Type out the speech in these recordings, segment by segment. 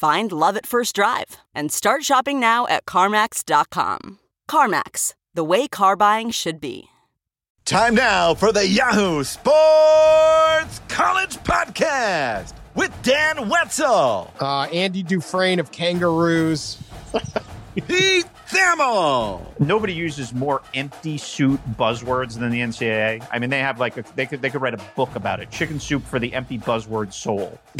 Find love at first drive and start shopping now at CarMax.com. CarMax, the way car buying should be. Time now for the Yahoo Sports College Podcast with Dan Wetzel, Uh, Andy Dufresne of Kangaroos. Pete Thamel, Nobody uses more empty suit buzzwords than the NCAA. I mean, they have like a, they could they could write a book about it. Chicken soup for the empty buzzword soul.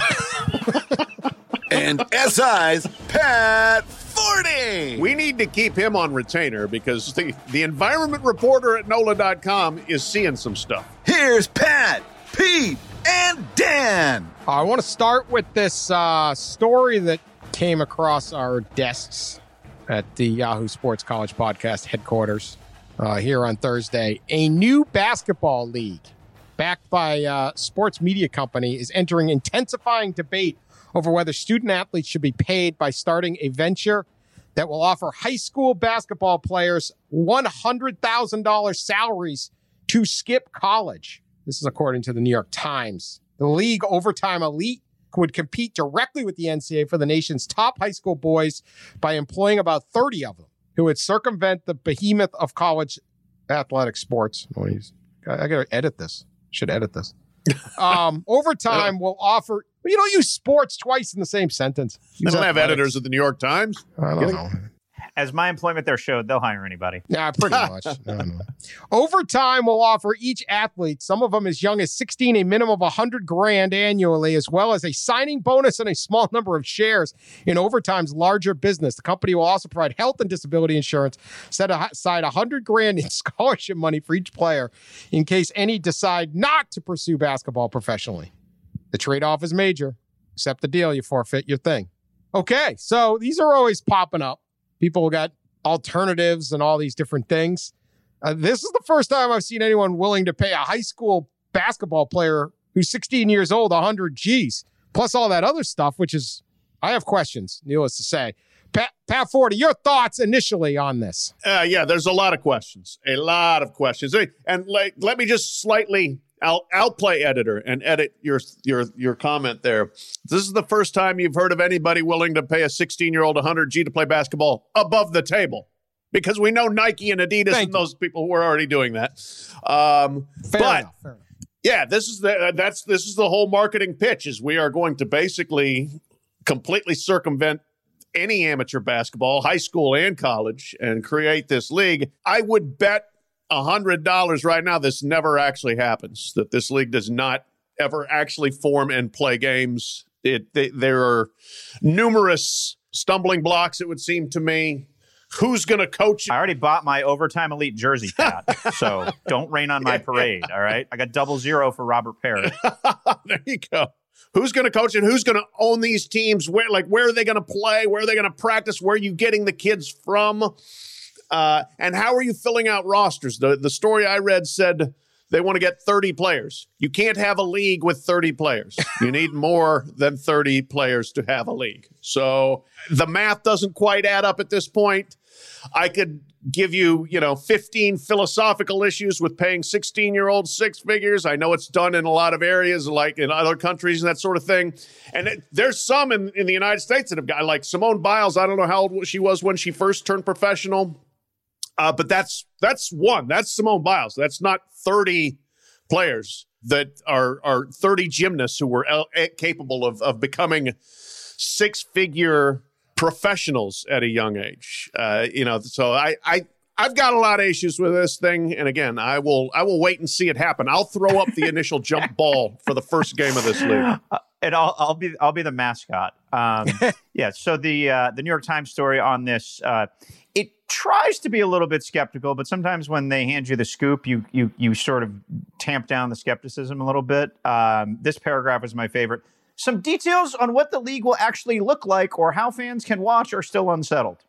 and SI's Pat Forde. We need to keep him on retainer because the, the environment reporter at NOLA.com is seeing some stuff. Here's Pat, Pete, and Dan. I want to start with this uh, story that came across our desks at the Yahoo Sports College Podcast headquarters uh, here on Thursday. A new basketball league backed by uh, sports media company is entering intensifying debate over whether student athletes should be paid by starting a venture that will offer high school basketball players $100,000 salaries to skip college. This is according to the New York Times. The league Overtime Elite would compete directly with the NCAA for the nation's top high school boys by employing about 30 of them who would circumvent the behemoth of college athletic sports. Oh, I, I got to edit this. Should edit this. Um, overtime will offer. You don't use sports twice in the same sentence. I Use don't have editors at the New York Times. I don't know. As my employment there showed, they'll hire anybody. Yeah, pretty much. I don't know. Overtime will offer each athlete, some of them as young as 16, a minimum of 100 grand annually, as well as a signing bonus and a small number of shares in Overtime's larger business. The company will also provide health and disability insurance, set aside 100 grand in scholarship money for each player in case any decide not to pursue basketball professionally. The trade off is major. Accept the deal, you forfeit your thing. Okay, so these are always popping up. People got alternatives and all these different things. Uh, this is the first time I've seen anyone willing to pay a high school basketball player who's 16 years old 100 G's, plus all that other stuff, which is, I have questions, needless to say. Pat, Pat Forde, your thoughts initially on this? Uh, yeah, there's a lot of questions, a lot of questions, and let me just slightly. I'll outplay editor and edit your your your comment there. This is the first time you've heard of anybody willing to pay a 16 year old 100 G to play basketball above the table, because we know Nike and Adidas Thank and those people were already doing that. Um, Fair but enough. Fair enough. yeah, this is the that's this is the whole marketing pitch is we are going to basically completely circumvent any amateur basketball, high school and college, and create this league. I would bet a hundred dollars right now this never actually happens. That this league does not ever actually form and play games. It they, there are numerous stumbling blocks. It would seem to me. Who's going to coach? It? I already bought my overtime elite jersey, Pat. so don't rain on my parade. All right, I got double zero for Robert Perry. there you go. Who's going to coach it? Who's going to own these teams? Where, like, where are they going to play? Where are they going to practice? Where are you getting the kids from? Uh, and how are you filling out rosters? The the story I read said they want to get 30 players. You can't have a league with 30 players. You need more than 30 players to have a league. So the math doesn't quite add up at this point. I could give you, you know, 15 philosophical issues with paying 16 year olds six figures. I know it's done in a lot of areas, like in other countries and that sort of thing. And it, there's some in, in the United States that have got, like Simone Biles. I don't know how old she was when she first turned professional. Uh, but that's that's one. That's Simone Biles. That's not 30 players that are are 30 gymnasts who were el- eh, capable of of becoming six figure professionals at a young age. Uh, you know, so I, I I've got a lot of issues with this thing, and again, I will I will wait and see it happen. I'll throw up the initial jump ball for the first game of this league. And I'll, I'll be I'll be the mascot. Um, yeah. So the uh, the New York Times story on this uh, it tries to be a little bit skeptical, but sometimes when they hand you the scoop, you you you sort of tamp down the skepticism a little bit. Um, this paragraph is my favorite. Some details on what the league will actually look like or how fans can watch are still unsettled.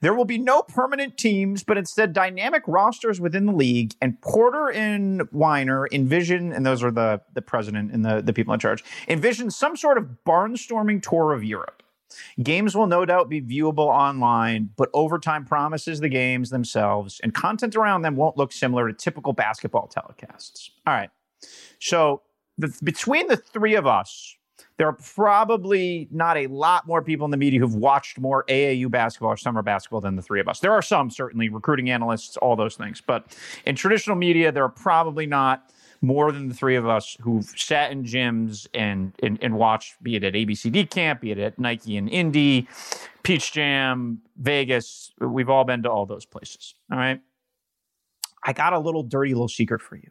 There will be no permanent teams, but instead dynamic rosters within the league. And Porter and Weiner envision, and those are the, the president and the, the people in charge, envision some sort of barnstorming tour of Europe. Games will no doubt be viewable online, but overtime promises the games themselves, and content around them won't look similar to typical basketball telecasts. All right. So the, between the three of us, there are probably not a lot more people in the media who've watched more AAU basketball or summer basketball than the three of us. There are some, certainly, recruiting analysts, all those things. But in traditional media, there are probably not more than the three of us who've sat in gyms and, and, and watched, be it at ABCD camp, be it at Nike and Indy, Peach Jam, Vegas. We've all been to all those places. All right. I got a little dirty little secret for you.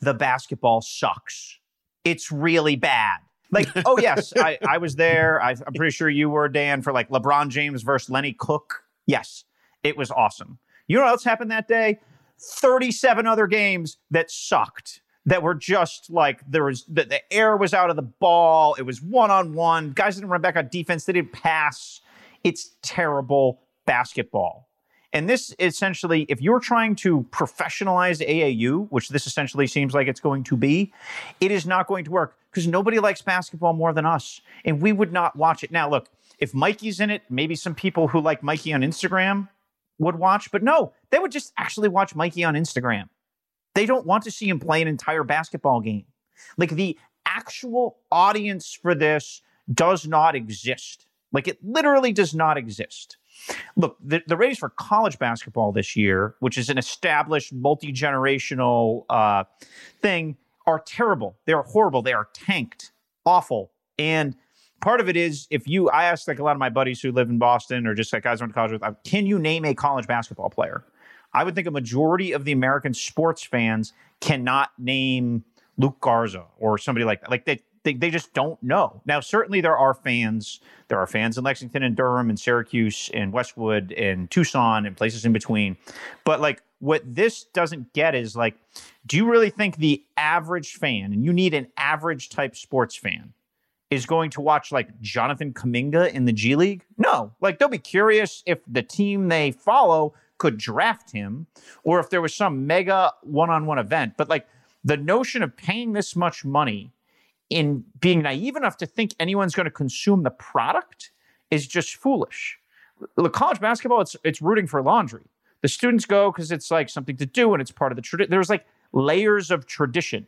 The basketball sucks. It's really bad. Like, oh yes, I, I was there. I, I'm pretty sure you were, Dan, for like LeBron James versus Lenny Cooke. Yes, it was awesome. You know what else happened that day? 37 other games that sucked. That were just like there was the, the air was out of the ball. It was one on one. Guys didn't run back on defense. They didn't pass. It's terrible basketball. And this essentially, if you're trying to professionalize AAU, which this essentially seems like it's going to be, it is not going to work because nobody likes basketball more than us. And we would not watch it. Now, look, if Mikey's in it, maybe some people who like Mikey on Instagram would watch, but no, they would just actually watch Mikey on Instagram. They don't want to see him play an entire basketball game. Like the actual audience for this does not exist. Like it literally does not exist. Look, the, the ratings for college basketball this year, which is an established multi generational uh, thing, are terrible. They are horrible. They are tanked, awful. And part of it is if you, I asked like a lot of my buddies who live in Boston or just like guys I went to college with, uh, can you name a college basketball player? I would think a majority of the American sports fans cannot name Luka Garza or somebody like that. Like they, they, they just don't know. Now, certainly there are fans. There are fans in Lexington and Durham and Syracuse and Westwood and Tucson and places in between. But like what this doesn't get is like, do you really think the average fan, and you need an average type sports fan, is going to watch like Jonathan Kuminga in the G League? No. Like they'll be curious if the team they follow could draft him or if there was some mega one on one event. But like the notion of paying this much money in being naive enough to think anyone's going to consume the product is just foolish. Look, college basketball, it's it's rooting for laundry. The students go because it's like something to do and it's part of the tradition. There's like layers of tradition.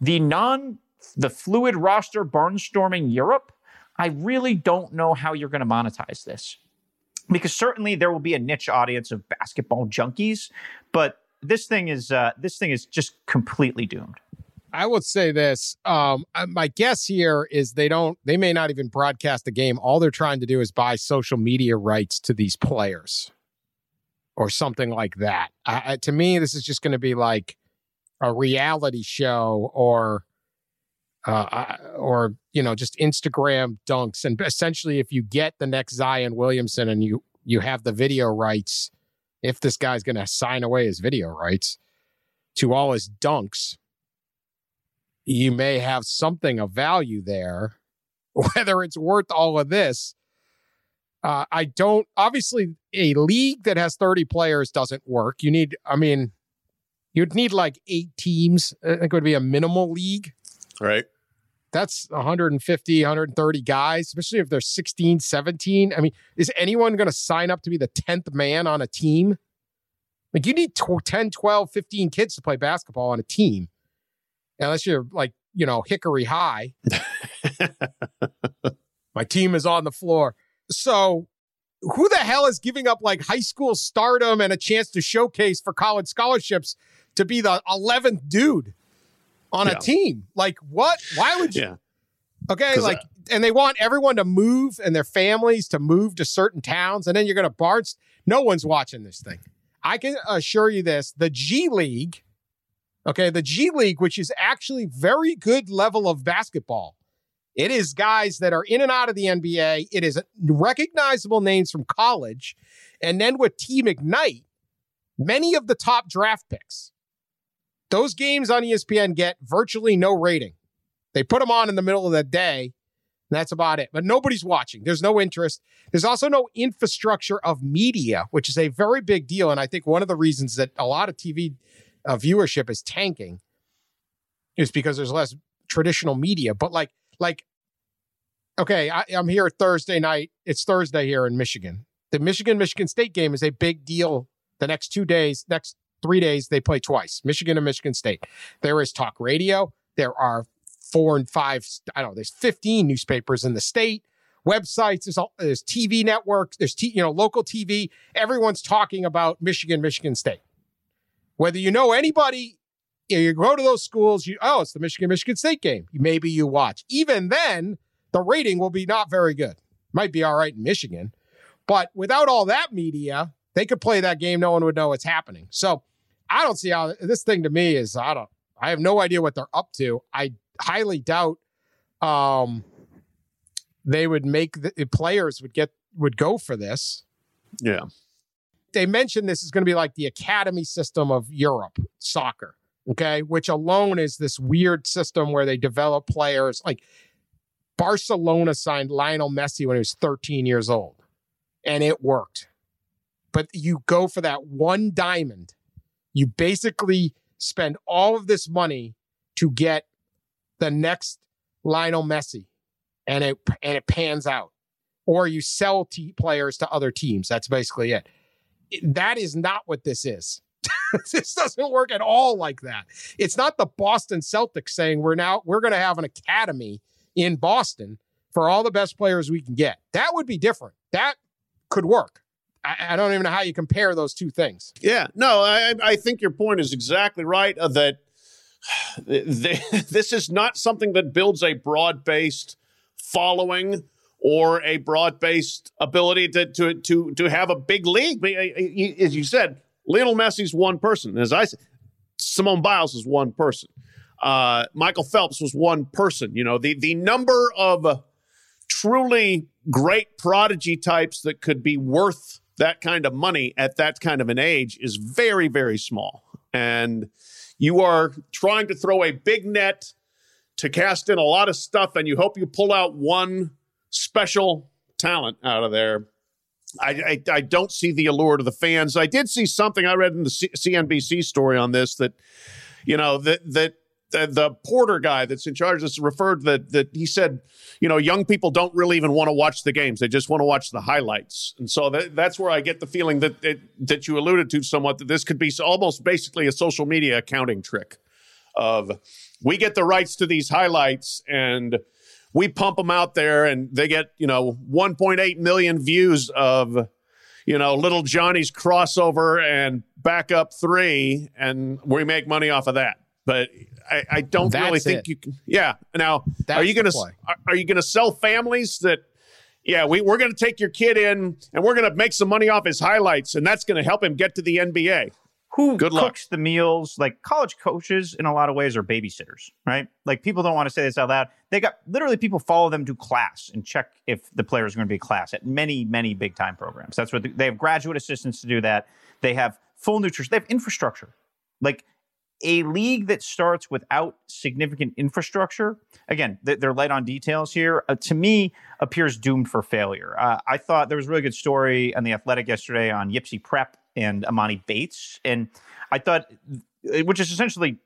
The non, the fluid roster barnstorming Europe, I really don't know how you're going to monetize this. Because certainly there will be a niche audience of basketball junkies, but this thing is uh, this thing is just completely doomed. I would say this. Um, uh, my guess here is they don't. They may not even broadcast the game. All they're trying to do is buy social media rights to these players, or something like that. Uh, to me, this is just going to be like a reality show, or, uh, or you know, just Instagram dunks. And essentially, if you get the next Zion Williamson and you you have the video rights, if this guy's going to sign away his video rights to all his dunks you may have something of value there. Whether it's worth all of this, uh, I don't. Obviously, a league that has 30 players doesn't work. You need, I mean, you'd need like eight teams. I think it would be a minimal league. Right. That's 150, 130 guys, especially if they're 16, 17. I mean, is anyone going to sign up to be the 10th man on a team? Like, you need 10, 12, 15 kids to play basketball on a team unless you're like, you know, Hickory High. My team is on the floor. So who the hell is giving up like high school stardom and a chance to showcase for college scholarships to be the 11th dude on yeah. a team? Like what? Why would you? Yeah. Okay, 'Cause, like, uh, and they want everyone to move and their families to move to certain towns, and then you're going to Barnes. No one's watching this thing. I can assure you this: the G League, okay, the G League, which is actually very good level of basketball. It is guys that are in and out of the NBA. It is recognizable names from college, and then with Team Ignite, many of the top draft picks. Those games on ESPN get virtually no rating. They put them on in the middle of the day. and That's about it. But nobody's watching. There's no interest. There's also no infrastructure of media, which is a very big deal. And I think one of the reasons that a lot of TV uh, viewership is tanking is because there's less traditional media. But like, like, okay, I, I'm here Thursday night. It's Thursday here in Michigan. The Michigan Michigan State game is a big deal. The next two days, next three days, they play twice. Michigan and Michigan State. There is talk radio. There are four and five. I don't know. There's 15 newspapers in the state, websites. There's all, there's TV networks. There's t, you know local TV. Everyone's talking about Michigan, Michigan State. Whether you know anybody, you go to those schools. You oh, it's the Michigan Michigan State game. Maybe you watch. Even then, the rating will be not very good. Might be all right in Michigan, but without all that media, they could play that game. No one would know what's happening. So I don't see how this thing to me is. I don't. I have no idea what they're up to. I highly doubt um, they would make the players would get would go for this. Yeah. They mentioned this is going to be like the academy system of Europe soccer, okay, which alone is this weird system where they develop players like Barcelona signed Lionel Messi when he was 13 years old, and it worked. But you go for that one diamond, you basically spend all of this money to get the next Lionel Messi, and it and it pans out, or you sell t- players to other teams. That's basically it. That is not what this is. this doesn't work at all like that. It's not the Boston Celtics saying we're now we're going to have an academy in Boston for all the best players we can get. That would be different. That could work. I, I don't even know how you compare those two things. Yeah, no, I, I think your point is exactly right. Uh, that th- this is not something that builds a broad-based following or a broad-based ability to to to to have a big league. But, uh, As you said, Lionel Messi's one person. As I said, Simone Biles is one person. Uh, Michael Phelps was one person. You know, the the number of truly great prodigy types that could be worth that kind of money at that kind of an age is very, very small. And you are trying to throw a big net to cast in a lot of stuff, and you hope you pull out one special talent out of there. I, I, I don't see the allure to the fans. I did see something I read in the C- CNBC story on this that, you know, that that the, the Porter guy that's in charge this referred that that he said, you know, young people don't really even want to watch the games; they just want to watch the highlights. And so that, that's where I get the feeling that that, that you alluded to somewhat that this could be almost basically a social media accounting trick of we get the rights to these highlights and we pump them out there and they get you know 1.8 million views of you know little johnny's crossover and backup three and we make money off of that. But i, I don't That's really think it. you can yeah. Now That's are you gonna are, are you gonna sell families that yeah we, we're gonna take your kid in and we're gonna make some money off his highlights and that's gonna help him get to the nba Who Good luck. cooks the meals? Like college coaches, in a lot of ways, are babysitters, right? Like people don't want to say this out loud. They got literally people follow them to class and check if the player is going to be a class at many, many big time programs. That's what they, they have graduate assistants to do that. They have full nutrition. They have infrastructure. Like a league that starts without significant infrastructure, again, they're light on details here, uh, to me appears doomed for failure. Uh, I thought there was a really good story on The Athletic yesterday on Ypsi Prep and Emoni Bates. And I thought, uh, which is essentially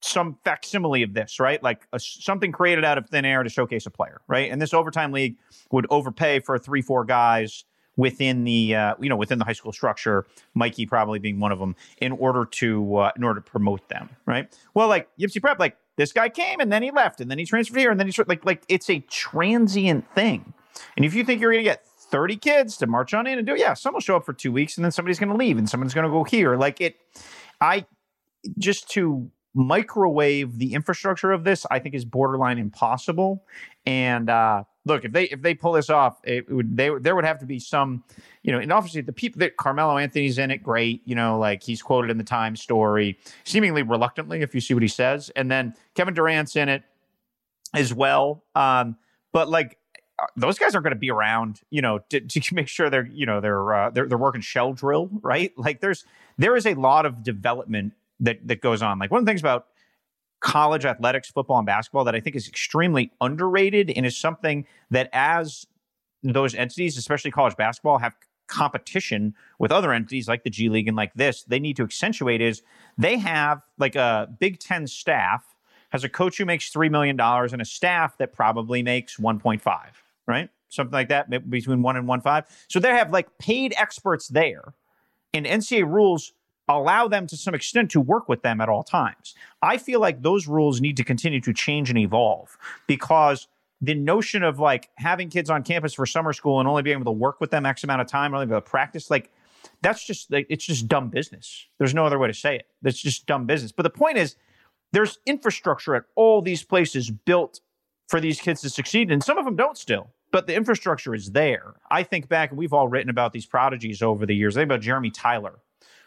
some facsimile of this, right? Like a, something created out of thin air to showcase a player, right? And this overtime league would overpay for three, four guys within the uh, you know within the high school structure. Mikey probably being one of them in order to uh, in order to promote them, right? Well, like Ypsi Prep, like this guy came and then he left and then he transferred here and then he's like like it's a transient thing. And if you think you're going to get 30 kids to march on in and do it, yeah, some will show up for two weeks and then somebody's going to leave and someone's going to go here. Like it, I just to microwave the infrastructure of this, I think is borderline impossible. And uh, look, if they if they pull this off, it would they there would have to be some, you know, and obviously the people that Carmelo Anthony's in it, great, you know, like he's quoted in the Times story, seemingly reluctantly, if you see what he says, and then Kevin Durant's in it as well. Um, but like those guys aren't going to be around, you know, to, to, make sure they're, you know, they're, uh, they're they're working shell drill, right? Like there's there is a lot of development that that goes on. Like one of the things about college athletics, football and basketball that I think is extremely underrated and is something that as those entities, especially college basketball, have competition with other entities like the G League and like this, they need to accentuate is they have like a Big Ten staff has a coach who makes $3 million and a staff that probably makes 1.5, right? Something like that, between one and one five. So they have like paid experts there. And NCAA rules allow them to some extent to work with them at all times. I feel like those rules need to continue to change and evolve because the notion of like having kids on campus for summer school and only being able to work with them X amount of time, only be able to practice, like that's just like it's just dumb business. There's no other way to say it. That's just dumb business. But the point is, there's infrastructure at all these places built for these kids to succeed, and some of them don't still. But the infrastructure is there. I think back, and we've all written about these prodigies over the years. I think about Jeremy Tyler,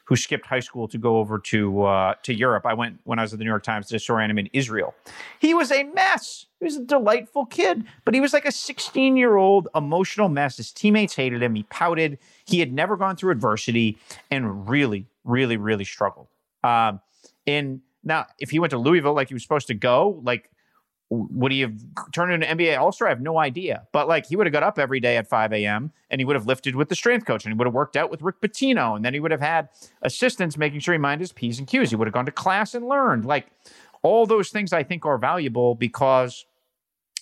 who skipped high school to go over to uh, to Europe. I went when I was at the New York Times to story him in Israel. He was a mess. He was a delightful kid, but he was like a 16 year old emotional mess. His teammates hated him. He pouted. He had never gone through adversity and really, really, really struggled. Um, and now, if he went to Louisville like he was supposed to go, like would he have turned into an NBA All Star? I have no idea. But like he would have got up every day at 5 a.m. and he would have lifted with the strength coach and he would have worked out with Rick Pitino. And then he would have had assistants making sure he minded his P's and Q's. He would have gone to class and learned. Like all those things I think are valuable because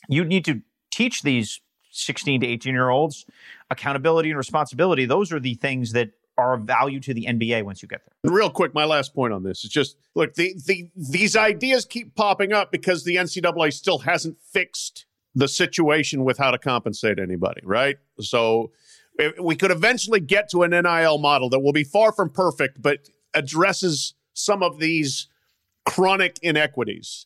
you need to teach these 16 to 18 year olds accountability and responsibility. Those are the things that are of value to the NBA once you get there. Real quick, my last point on this is just look, the, the these ideas keep popping up because the NCAA still hasn't fixed the situation with how to compensate anybody, right? So eh, we could eventually get to an NIL model that will be far from perfect, but addresses some of these chronic inequities.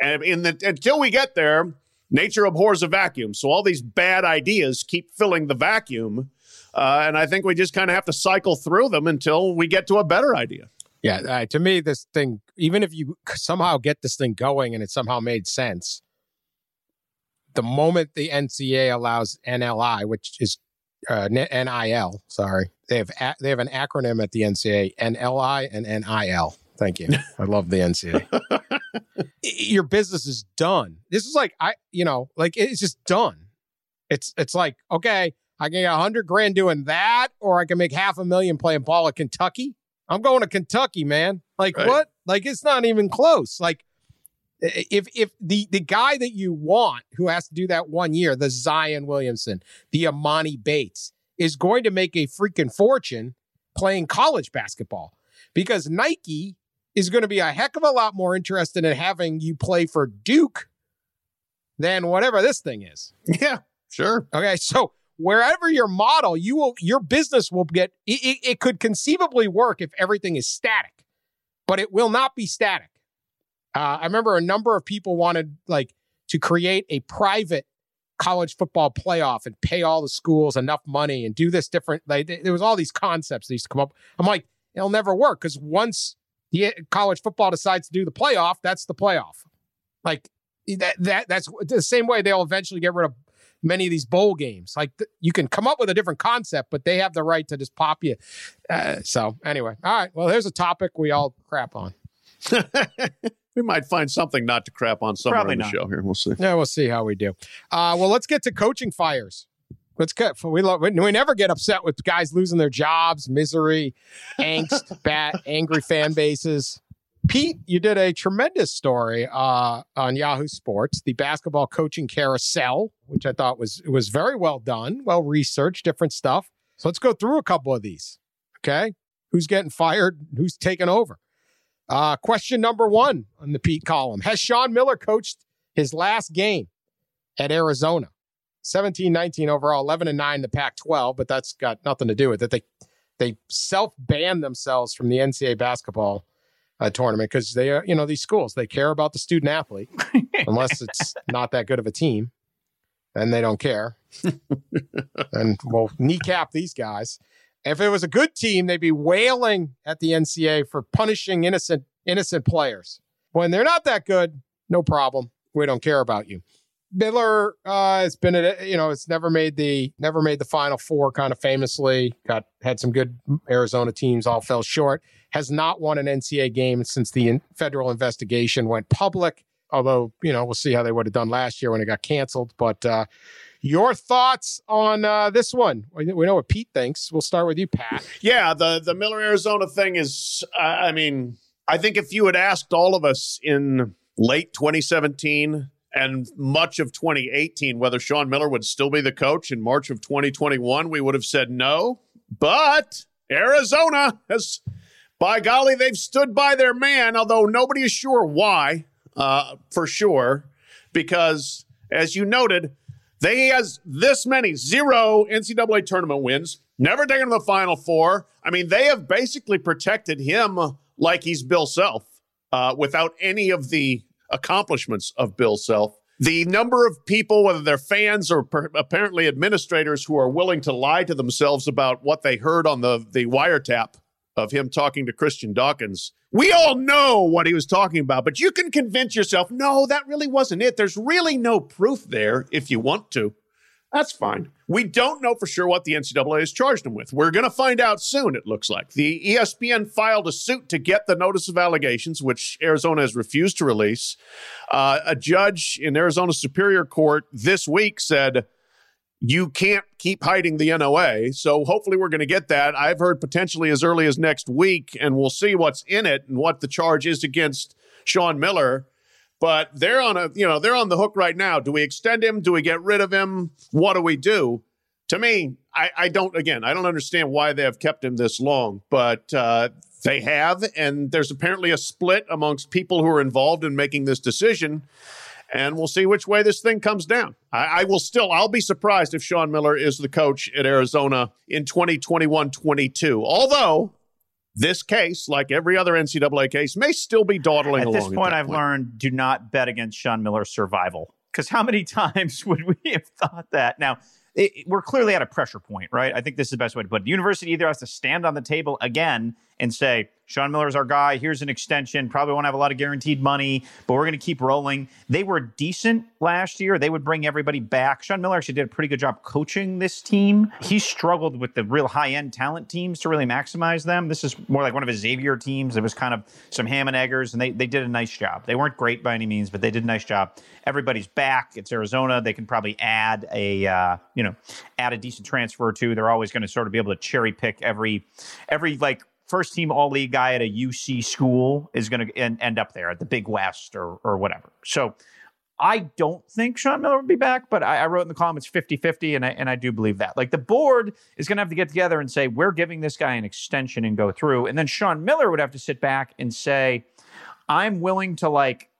And in the, until we get there, nature abhors a vacuum. So all these bad ideas keep filling the vacuum uh, and I think we just kind of have to cycle through them until we get to a better idea. Yeah, uh, to me, this thing, even if you somehow get this thing going and it somehow made sense, the moment the NCA allows NLI, which is uh, NIL, sorry, they have a- they have an acronym at the NCA, NLI and NIL. Thank you. I love the NCA. Your business is done. This is like I, you know, like it's just done. It's it's like okay, I can get a hundred grand doing that, or I can make half a million playing ball at Kentucky. I'm going to Kentucky, man. Like right. what? Like it's not even close. Like if if the the guy that you want who has to do that one year, the Zion Williamson, the Emoni Bates, is going to make a freaking fortune playing college basketball because Nike is going to be a heck of a lot more interested in having you play for Duke than whatever this thing is. Yeah, sure. Okay, so wherever your model, you will your business will get it, it, could conceivably work if everything is static, but it will not be static. Uh, I remember a number of people wanted like to create a private college football playoff and pay all the schools enough money and do this different. Like there was all these concepts that used to come up. I'm like, it'll never work because once the college football decides to do the playoff, that's the playoff. Like that, that that's the same way they'll eventually get rid of many of these bowl games. Like th- you can come up with a different concept, but they have the right to just pop you. Uh, so anyway, all right. Well, here's a topic we all crap on. we might find something not to crap on somewhere Probably on the not. show here. We'll see. Yeah, we'll see how we do. Uh, well, let's get to coaching fires. Let's get we love, we never get upset with guys losing their jobs, misery, angst, bat, angry fan bases. Pete, you did a tremendous story uh, on Yahoo Sports, the basketball coaching carousel, which I thought was was very well done, well researched, different stuff. So let's go through a couple of these. Okay, who's getting fired? Who's taking over? Uh, question number one on the Pete column: Has Sean Miller coached his last game at Arizona? 17-19 overall, 11 and 9 in the Pac-12, but that's got nothing to do with it. They they self-banned themselves from the NCAA basketball a tournament because they are, you know, these schools, they care about the student athlete, unless it's not that good of a team. Then they don't care. and we'll kneecap these guys. If it was a good team, they'd be wailing at the NCA for punishing innocent innocent players. When they're not that good, no problem. We don't care about you. Miller uh, has been, a, you know, it's never made the never made the Final Four. Kind of famously, got had some good Arizona teams, all fell short. Has not won an NCAA game since the in, federal investigation went public. Although, you know, we'll see how they would have done last year when it got canceled. But uh, your thoughts on uh, this one? We know what Pete thinks. We'll start with you, Pat. Yeah, the the Miller Arizona thing is. I mean, I think if you had asked all of us in late 2017 and much of 2018 whether Sean Miller would still be the coach in March of 2021, we would have said no. But Arizona has, by golly, they've stood by their man, although nobody is sure why, uh, for sure, because as you noted, they has this many zero NCAA tournament wins, never taken to the Final Four. I mean, they have basically protected him like he's Bill Self uh, without any of the accomplishments of Bill Self. The number of people, whether they're fans or per- apparently administrators, who are willing to lie to themselves about what they heard on the, the wiretap of him talking to Christian Dawkins. We all know what he was talking about, but you can convince yourself, no, that really wasn't it. There's really no proof there if you want to. That's fine. We don't know for sure what the NCAA has charged him with. We're going to find out soon, it looks like. The ESPN filed a suit to get the notice of allegations, which Arizona has refused to release. Uh, a judge in Arizona Superior Court this week said, you can't keep hiding the NOA. So hopefully we're going to get that. I've heard potentially as early as next week, and we'll see what's in it and what the charge is against Sean Miller but they're on a you know they're on the hook right now. Do we extend him? Do we get rid of him? What do we do? To me, I, I don't. Again, I don't understand why they have kept him this long, but uh, they have, and there's apparently a split amongst people who are involved in making this decision. And we'll see which way this thing comes down. I, I will still, I'll be surprised if Sean Miller is the coach at Arizona in 2021 22. Although this case, like every other NCAA case, may still be dawdling at along. This point, at this point, I've learned do not bet against Sean Miller's survival. Because how many times would we have thought that? Now, it, we're clearly at a pressure point, right? I think this is the best way to put it. The university either has to stand on the table again and say, Sean Miller's our guy. Here's an extension. Probably won't have a lot of guaranteed money, but we're going to keep rolling. They were decent last year. They would bring everybody back. Sean Miller actually did a pretty good job coaching this team. He struggled with the real high end talent teams to really maximize them. This is more like one of his Xavier teams. It was kind of some ham and eggers, and they, they did a nice job. They weren't great by any means, but they did a nice job. Everybody's back. It's Arizona. They can probably add a uh, you know add a decent transfer or two. They're always going to sort of be able to cherry pick every every like first team all league guy at a UC school is going to end, up there at the Big West or, or whatever. So I don't think Sean Miller would be back, but I, I wrote in the column it's 50 50, and I, and I do believe that. Like the board is going to have to get together and say, we're giving this guy an extension and go through. And then Sean Miller would have to sit back and say, I'm willing to, like,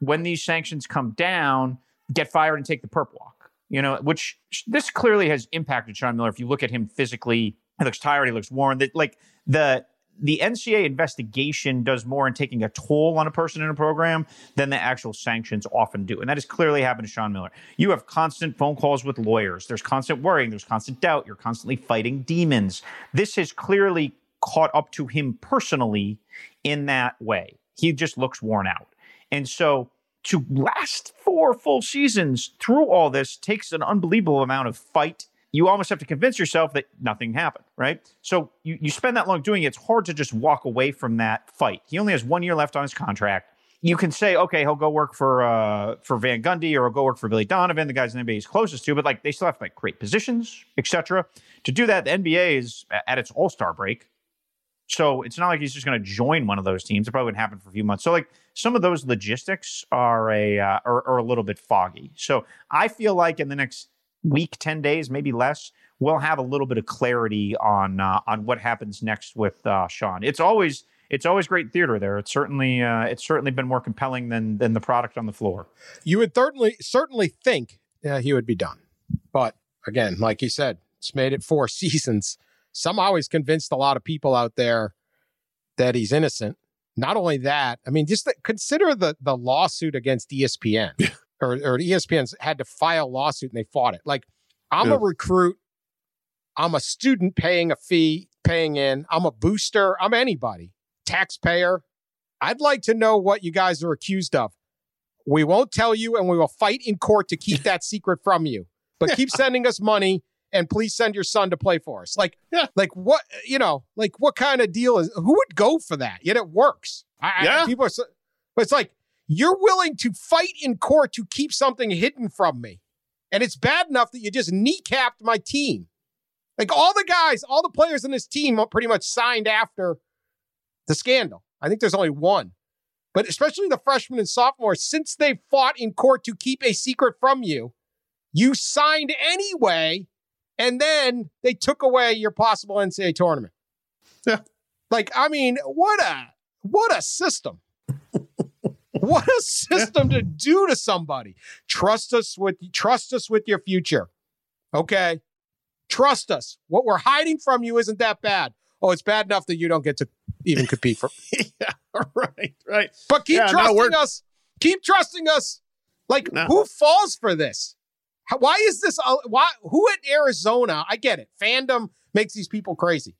when these sanctions come down, get fired and take the perp walk. You know, which this clearly has impacted Sean Miller. If you look at him physically, he looks tired, he looks worn. That like the the NCA investigation does more in taking a toll on a person in a program than the actual sanctions often do. And that has clearly happened to Sean Miller. You have constant phone calls with lawyers, there's constant worrying, there's constant doubt, you're constantly fighting demons. This has clearly caught up to him personally in that way. He just looks worn out. And so to last four full seasons through all this takes an unbelievable amount of fight you almost have to convince yourself that nothing happened, right? So you, you spend that long doing it, it's hard to just walk away from that fight. He only has one year left on his contract. You can say, okay, he'll go work for uh, for Van Gundy or he'll go work for Billy Donovan, the guys in the NBA he's closest to, but like they still have to like create positions, etc. To do that, the NBA is at its All Star break, so it's not like he's just going to join one of those teams. It probably wouldn't happen for a few months. So like some of those logistics are a uh, are, are a little bit foggy. So I feel like in the next week, 10 days, maybe less, we'll have a little bit of clarity on uh, on what happens next with uh, Sean. It's always it's always great theater there. It's certainly uh, it's certainly been more compelling than than the product on the floor. You would certainly certainly think he would be done, but again, like you said, it's made it four seasons. Somehow he's convinced a lot of people out there that he's innocent. not only that, I mean, just the, consider the the lawsuit against ESPN, or, or ESPN's had to file a lawsuit and they fought it. Like, I'm Yeah. a recruit, I'm a student paying a fee, paying in, I'm a booster, I'm anybody, taxpayer. I'd like to know what you guys are accused of. We won't tell you, and we will fight in court to keep that secret from you. But keep sending us money, and please send your son to play for us. Like, Yeah. like what you know, like what kind of deal is? Who would go for that? Yet it works. I, I- Yeah. people are. So, but it's like you're willing to fight in court to keep something hidden from me, and it's bad enough that you just kneecapped my team. Like all the guys, all the players in this team pretty much signed after the scandal. I think there's only one. But especially the freshmen and sophomores, since they fought in court to keep a secret from you, you signed anyway, and then they took away your possible NCAA tournament. Yeah. Like, I mean, what a what a system. What a system to do to somebody. Trust us with trust us with your future. Okay? Trust us. What we're hiding from you isn't that bad. Oh, it's bad enough that you don't get to even compete for yeah, right, right. but keep Yeah, trusting us. Keep trusting us. Like No. who falls for this? How, why is this? Uh, why? Who at Arizona? I get it. Fandom makes these people crazy,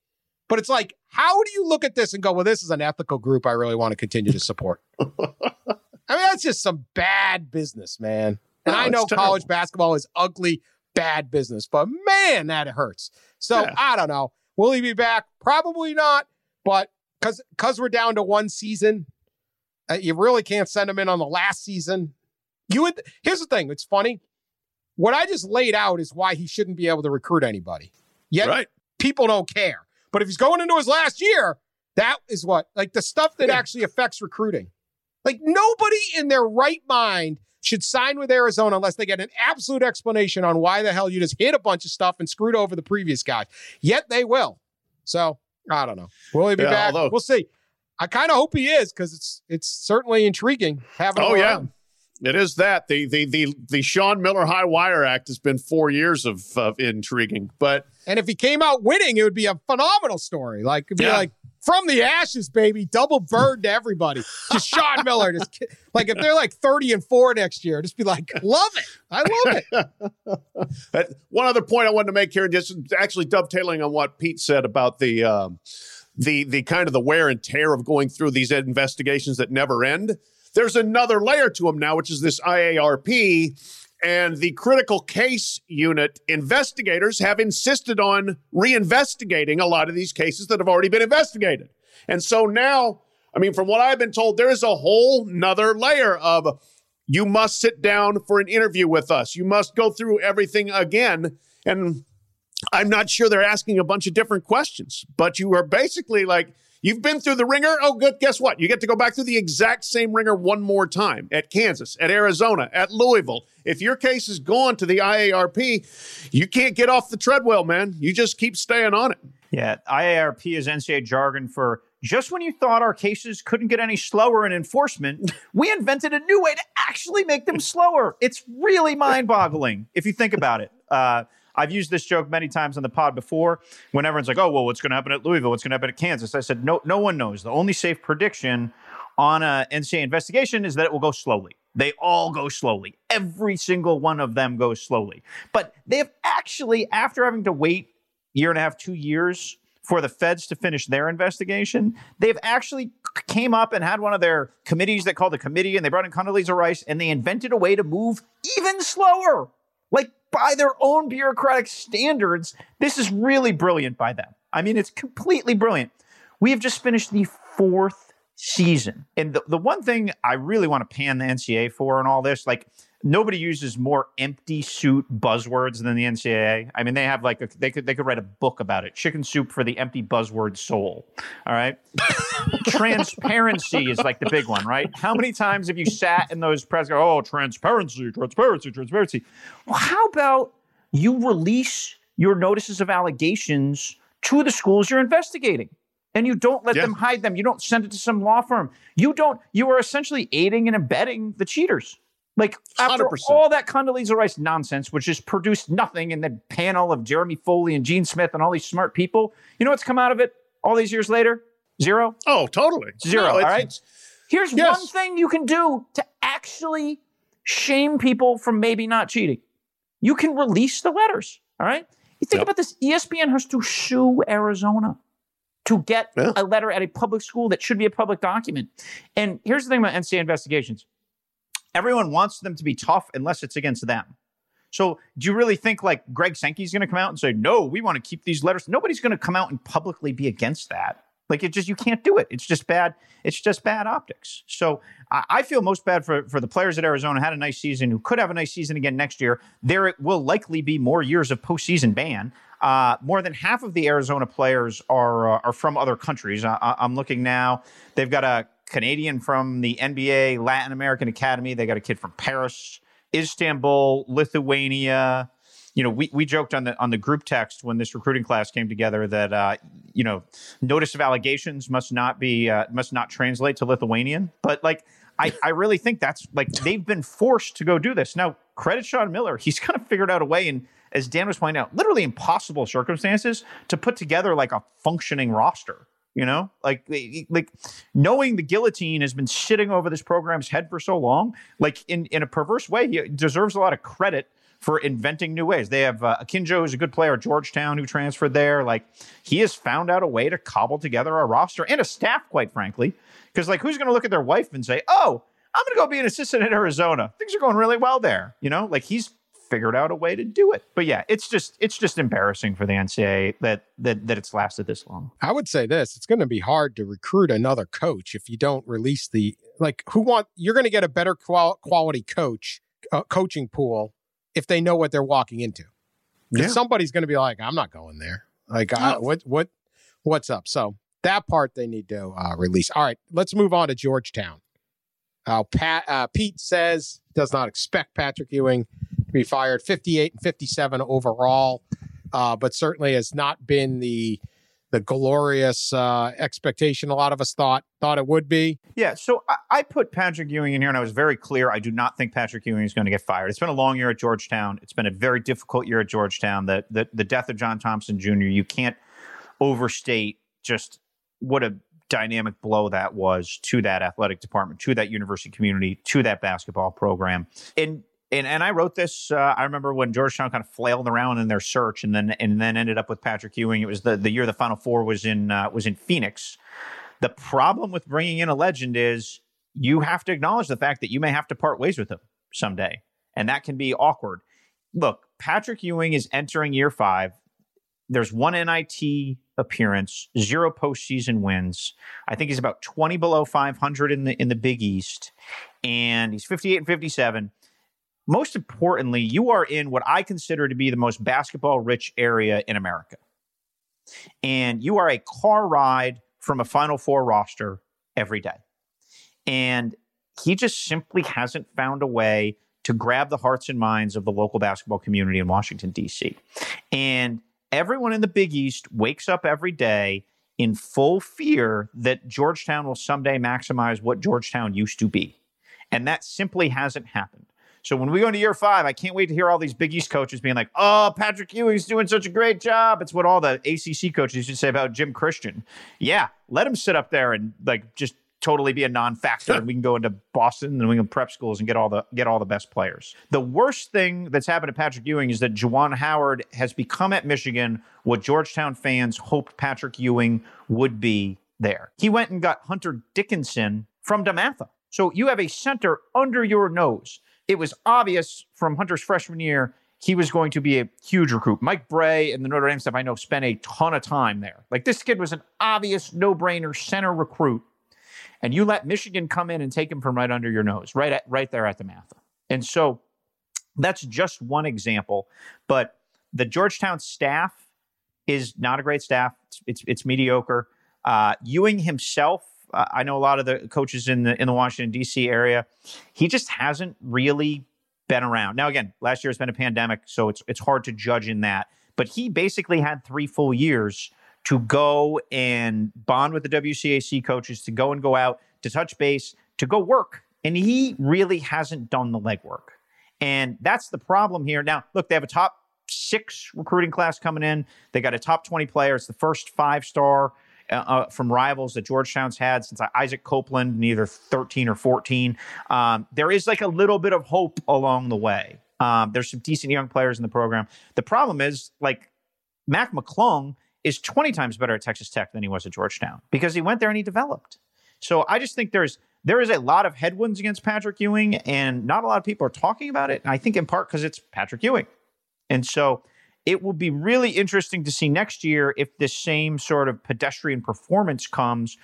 but it's like, how do you look at this and go, "Well, this is an ethical group. I really want to continue to support." I mean, that's just some bad business, man. And No, I know college basketball is ugly, bad business, but man, that hurts. So Yeah. I don't know. Will he be back? Probably not. But because because we're down to one season, uh, you really can't send him in on the last season. You would. Here's the thing. It's funny. What I just laid out is why he shouldn't be able to recruit anybody. Yet Right. people don't care. But if he's going into his last year, that is what like the stuff that Yeah. actually affects recruiting. Like nobody in their right mind should sign with Arizona unless they get an absolute explanation on why the hell you just hit a bunch of stuff and screwed over the previous guys. Yet they will. So I don't know. Will he be Yeah, back? although- we'll see. I kind of hope he is because it's it's certainly intriguing having. Oh, him Oh yeah, around. It is that the the the the Sean Miller High Wire Act has been four years of of intriguing, but And if he came out winning, it would be a phenomenal story. Like it'd be Yeah. like from the ashes, baby, double bird to everybody. Just Sean Miller. Just like if they're like thirty and four next year, just be like, love it. I love it. One other point I wanted to make here, just actually dovetailing on what Pete said about the um, the the kind of the wear and tear of going through these investigations that never end. There's another layer to them now, which is this IARP and the critical case unit investigators have insisted on reinvestigating a lot of these cases that have already been investigated. And so now, I mean, from what I've been told, there is a whole nother layer of you must sit down for an interview with us. You must go through everything again. And I'm not sure they're asking a bunch of different questions, but you are basically like, you've been through the ringer. Oh, good. Guess what? You get to go back through the exact same ringer one more time at Kansas, at Arizona, at Louisville. If your case is gone to the IARP, you can't get off the treadwell, man. You just keep staying on it. Yeah, IARP is NCAA jargon for just when you thought our cases couldn't get any slower in enforcement, we invented a new way to actually make them slower. It's really mind boggling if you think about it. Uh, I've used this joke many times on the pod before when everyone's like, oh, well, what's going to happen at Louisville? What's going to happen at Kansas? I said, no, no one knows. The only safe prediction on a NCAA investigation is that it will go slowly. They all go slowly. Every single one of them goes slowly. But they have actually, after having to wait year and a half, two years for the feds to finish their investigation, they've actually came up and had one of their committees that called a committee, and they brought in Condoleezza Rice, and they invented a way to move even slower, like by their own bureaucratic standards. This is really brilliant by them. I mean, it's completely brilliant. We have just finished the fourth season, and the, the one thing I really want to pan the NCA for and all this, like nobody uses more empty suit buzzwords than the NCAA. I mean, they have like a, they could they could write a book about it. Chicken soup for the empty buzzword soul. All right. transparency is like the big one, right? How many times have you sat in those press? Oh, transparency, transparency, transparency. Well, how about you release your notices of allegations to the schools you're investigating? And you don't let Yeah. them hide them. You don't send it to some law firm. You don't. You are essentially aiding and abetting the cheaters. Like after 100%. all that Condoleezza Rice nonsense, which has produced nothing in the panel of Jeremy Foley and Gene Smith and all these smart people, you know what's come out of it all these years later? Zero? Oh, totally. Zero. No, all right. Here's Yes. one thing you can do to actually shame people from maybe not cheating. You can release the letters. All right. You think Yep. about this ESPN has to sue Arizona to get Yeah. a letter at a public school that should be a public document. And here's the thing about NCAA investigations everyone wants them to be tough unless it's against them. So, do you really think like Greg Sankey's going to come out and say, "No, we want to keep these letters"? Nobody's going to come out and publicly be against that. Like it just you can't do it. It's just bad. It's just bad optics. So I, I feel most bad for for the players at Arizona had a nice season who could have a nice season again next year. There it will likely be more years of postseason ban. Uh, more than half of the Arizona players are uh, are from other countries. I, I'm looking now. They've got a Canadian from the NBA Latin American Academy. They got a kid from Paris, Istanbul, Lithuania. You know, we, we joked on the on the group text when this recruiting class came together that uh, you know notice of allegations must not be uh, must not translate to Lithuanian. But like, I I really think that's like they've been forced to go do this. Now, credit Sean Miller. He's kind of figured out a way, and as Dan was pointing out, literally impossible circumstances to put together like a functioning roster. You know, like like knowing the guillotine has been sitting over this program's head for so long, like in in a perverse way, he deserves a lot of credit for inventing new ways. They have uh, Akinjo, who's a good player Georgetown, who transferred there. Like he has found out a way to cobble together a roster and a staff, quite frankly. Because like, who's going to look at their wife and say, "Oh, I'm going to go be an assistant at Arizona. Things are going really well there." You know, like he's figured out a way to do it. But yeah, it's just it's just embarrassing for the NCAA that that that it's lasted this long. I would say this: it's going to be hard to recruit another coach if you don't release the like. Who want? You're going to get a better qual- quality coach, uh, coaching pool if they know what they're walking into. Yeah. somebody's going to be like, "I'm not going there." Like, I, what what what's up? So that part they need to uh, release. All right, let's move on to Georgetown. Uh, Pat uh, Pete says does not expect Patrick Ewing to be fired. 58 and 57 overall, uh, but certainly has not been the the glorious uh, expectation a lot of us thought thought it would be. Yeah, so I, I put Patrick Ewing in here, and I was very clear. I do not think Patrick Ewing is going to get fired. It's been a long year at Georgetown. It's been a very difficult year at Georgetown. The the, the death of John Thompson Jr. You can't overstate just what a dynamic blow that was to that athletic department, to that university community, to that basketball program. And and and I wrote this. Uh, I remember when Georgetown kind of flailed around in their search, and then and then ended up with Patrick Ewing. It was the the year the Final Four was in uh, was in Phoenix. The problem with bringing in a legend is you have to acknowledge the fact that you may have to part ways with him someday, and that can be awkward. Look, Patrick Ewing is entering year five. There's one NIT appearance, zero postseason wins. I think he's about 20 below 500 in the in the Big East, and he's 58 and 57. Most importantly, you are in what I consider to be the most basketball rich area in America. And you are a car ride from a Final Four roster every day. And he just simply hasn't found a way to grab the hearts and minds of the local basketball community in Washington, D.C. And everyone in the Big East wakes up every day in full fear that Georgetown will someday maximize what Georgetown used to be. And that simply hasn't happened. So when we go into year five, I can't wait to hear all these Big East coaches being like, "Oh, Patrick Ewing's doing such a great job." It's what all the ACC coaches used to say about Jim Christian. Yeah, let him sit up there and like just totally be a non-factor, and we can go into Boston and we can prep schools and get all the get all the best players. The worst thing that's happened to Patrick Ewing is that Juwan Howard has become at Michigan what Georgetown fans hoped Patrick Ewing would be there. He went and got Hunter Dickinson from DeMatha. So you have a center under your nose it was obvious from Hunter's freshman year he was going to be a huge recruit. Mike Brey and the Notre Dame staff I know spent a ton of time there. Like this kid was an obvious no-brainer center recruit, and you let Michigan come in and take him from right under your nose, right at right there at DeMatha. And so that's just one example. But the Georgetown staff is not a great staff. It's it's, it's mediocre. Uh, Ewing himself I know a lot of the coaches in the in the Washington D.C. area. He just hasn't really been around. Now, again, last year has been a pandemic, so it's it's hard to judge in that. But he basically had three full years to go and bond with the WCAC coaches, to go and go out, to touch base, to go work, and he really hasn't done the legwork. And that's the problem here. Now, look, they have a top six recruiting class coming in. They got a top twenty player. It's the first five star uh, uh, from rivals that Georgetown's had since Isaac Copeland, neither 13 or 14. Um, there is like a little bit of hope along the way. Um, there's some decent young players in the program. The problem is, like, Mac McClung is 20 times better at Texas Tech than he was at Georgetown because he went there and he developed. So I just think there's there is a lot of headwinds against Patrick Ewing, and not a lot of people are talking about it. I think in part because it's Patrick Ewing. And so it will be really interesting to see next year if this same sort of pedestrian performance comes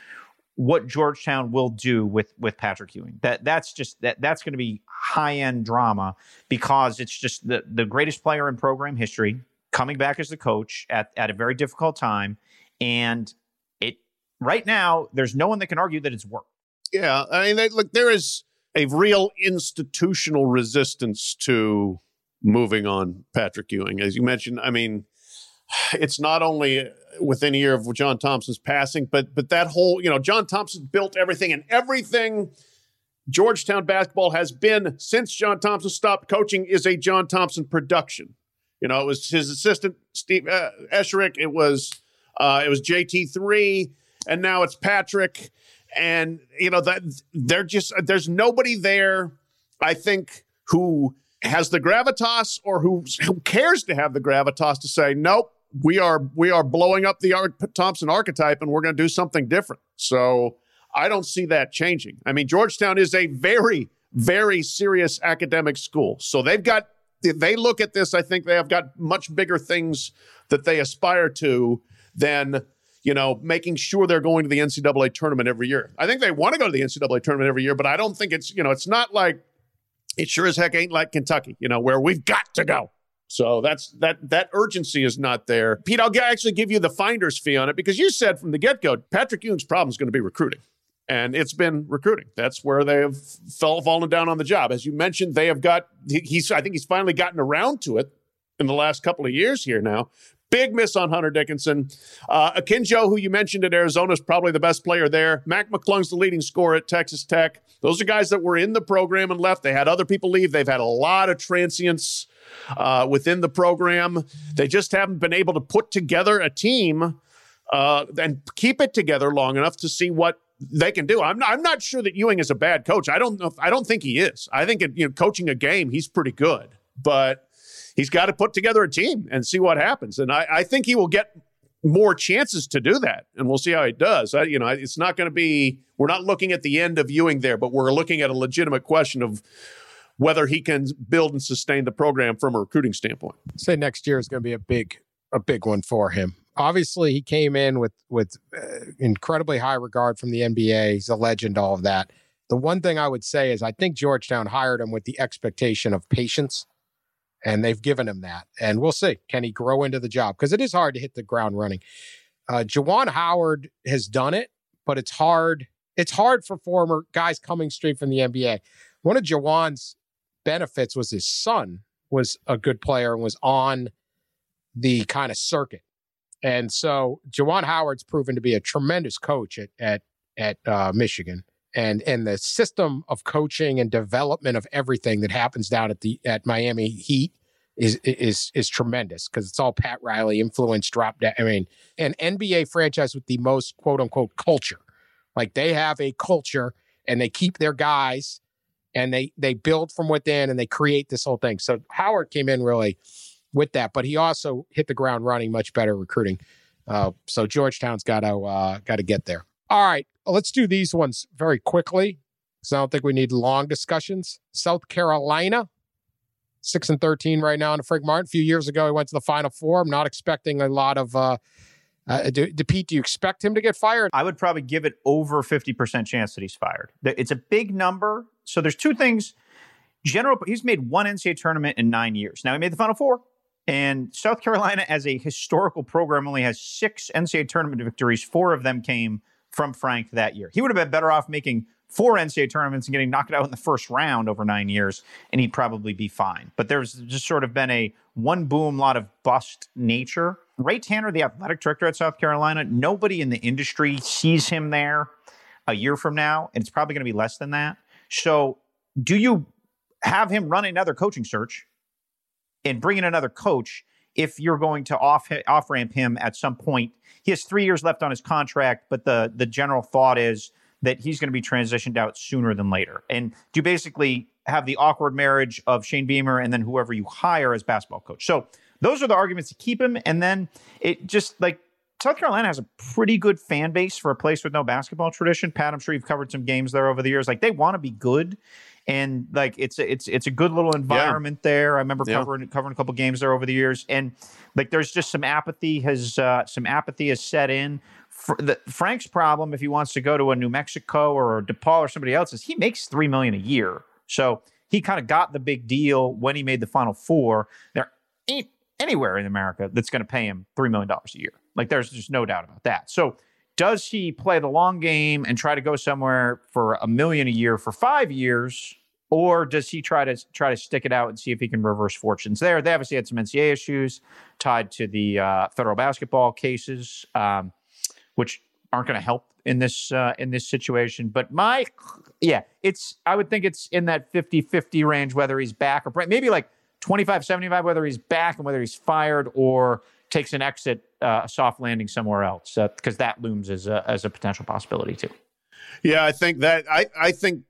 what Georgetown will do with with Patrick Ewing. That that's just that that's going to be high end drama because it's just the the greatest player in program history coming back as the coach at at a very difficult time, and it right now there's no one that can argue that it's worked. Yeah, I mean, they, look, there is a real institutional resistance to moving on Patrick Ewing, as you mentioned. I mean, it's not only within a year of John Thompson's passing, but but that whole you know John Thompson built everything and everything. Georgetown basketball has been since John Thompson stopped coaching is a John Thompson production. You know, it was his assistant Steve uh, Esherick. It was uh, it was JT three, and now it's Patrick and you know that they're just there's nobody there i think who has the gravitas or who who cares to have the gravitas to say nope we are we are blowing up the Ar- thompson archetype and we're going to do something different. So i don't see that changing. I mean georgetown is a very very serious academic school. So they've got they look at this i think they have got much bigger things that they aspire to than you know, making sure they're going to the NCAA tournament every year. I think they want to go to the NCAA tournament every year, but I don't think it's, you know, it's not like it sure as heck ain't like Kentucky, you know, where we've got to go. So that's that that urgency is not there. Pete, I'll actually give you the finder's fee on it because you said from the get-go, Patrick Ewing's problem is going to be recruiting. And it's been recruiting. That's where they have fell, fallen down on the job. As you mentioned, they have got he's I think he's finally gotten around to it in the last couple of years here now. Big miss on Hunter Dickinson. Uh, Akinjo, who you mentioned at Arizona, is probably the best player there. Mac McClung's the leading scorer at Texas Tech. Those are guys that were in the program and left. They had other people leave. They've had a lot of transients uh, within the program. They just haven't been able to put together a team uh, and keep it together long enough to see what they can do. I'm not, I'm not sure that Ewing is a bad coach. I don't know. If, I don't think he is. I think you know, coaching a game, he's pretty good. But he's got to put together a team and see what happens. And I, I think he will get more chances to do that, and we'll see how he does. I, you know, it's not going to be. We're not looking at the end of Ewing there, but we're looking at a legitimate question of whether he can build and sustain the program from a recruiting standpoint. say next year is going to be a big, a big one for him. Obviously, he came in with with uh, incredibly high regard from the NBA. He's a legend, all of that. The one thing I would say is I think Georgetown hired him with the expectation of patience and they've given him that. And we'll see. Can he grow into the job? Because it is hard to hit the ground running. Uh, Juwan Howard has done it, but it's hard. It's hard for former guys coming straight from the NBA. One of Juwan's benefits was his son was a good player and was on the kind of circuit. And so Juwan Howard's proven to be a tremendous coach at at at uh, Michigan and and the system of coaching and development of everything that happens down at the at Miami Heat is is is tremendous because it's all Pat Riley influence drop down. I mean, an NBA franchise with the most quote unquote culture, like they have a culture and they keep their guys and they they build from within and they create this whole thing. So Howard came in really with that, but he also hit the ground running, much better recruiting. Uh, so Georgetown's got to uh, got to get there. All right, let's do these ones very quickly because I don't think we need long discussions. South Carolina, six and thirteen right now. And Frank Martin, a few years ago, he went to the Final Four. I'm not expecting a lot of. Uh, uh, do, do, Pete, do you expect him to get fired? I would probably give it over 50% chance that he's fired. It's a big number. So there's two things. General, he's made one NCAA tournament in nine years. Now he made the Final Four. And South Carolina, as a historical program, only has six NCAA tournament victories. Four of them came from Frank that year. He would have been better off making four NCAA tournaments and getting knocked out in the first round over nine years, and he'd probably be fine. But there's just sort of been a one boom, lot of bust nature. Ray Tanner, the athletic director at South Carolina, nobody in the industry sees him there a year from now, and it's probably going to be less than that. So, do you have him run another coaching search and bring in another coach if you're going to off off ramp him at some point. He has three years left on his contract, but the the general thought is that he's going to be transitioned out sooner than later. And do basically have the awkward marriage of Shane Beamer and then whoever you hire as basketball coach. So those are the arguments to keep him. And then it just like South Carolina has a pretty good fan base for a place with no basketball tradition. Pat, I'm sure you've covered some games there over the years. Like they want to be good, and like it's a, it's it's a good little environment yeah. there. I remember yeah. covering covering a couple games there over the years, and like there's just some apathy has uh, some apathy has set in. For the, Frank's problem, if he wants to go to a New Mexico or DePaul or somebody else, is he makes three million a year. So he kind of got the big deal when he made the Final Four. There ain't anywhere in America that's going to pay him three million dollars a year. Like there's just no doubt about that. So does he play the long game and try to go somewhere for a million a year for five years? Or does he try to try to stick it out and see if he can reverse fortunes there? They obviously had some NCAA issues tied to the uh, federal basketball cases, um, which aren't going to help in this uh, in this situation. But my, yeah, it's I would think it's in that 50-50 range whether he's back or maybe like 25-75 whether he's back and whether he's fired or takes an exit, uh, a soft landing somewhere else, because uh, that looms as a, as a potential possibility too. Yeah, I think that I, I think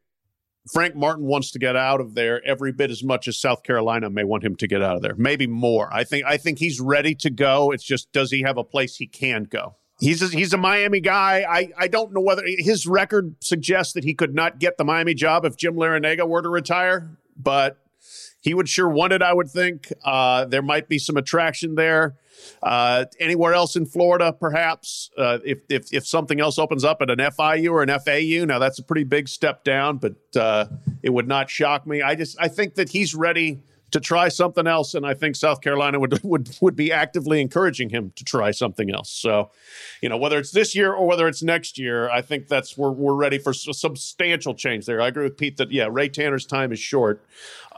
Frank Martin wants to get out of there every bit as much as South Carolina may want him to get out of there. Maybe more. I think I think he's ready to go. It's just does he have a place he can go? He's a, he's a Miami guy. I, I don't know whether his record suggests that he could not get the Miami job if Jim Larrañaga were to retire, but he would sure want it. I would think uh, there might be some attraction there. Uh, anywhere else in Florida, perhaps, uh, if, if, if something else opens up at an FIU or an FAU, now that's a pretty big step down, but uh, it would not shock me. I just I think that he's ready to try something else, and I think South Carolina would would would be actively encouraging him to try something else. So, you know, whether it's this year or whether it's next year, I think that's we're we're ready for substantial change there. I agree with Pete that yeah, Ray Tanner's time is short,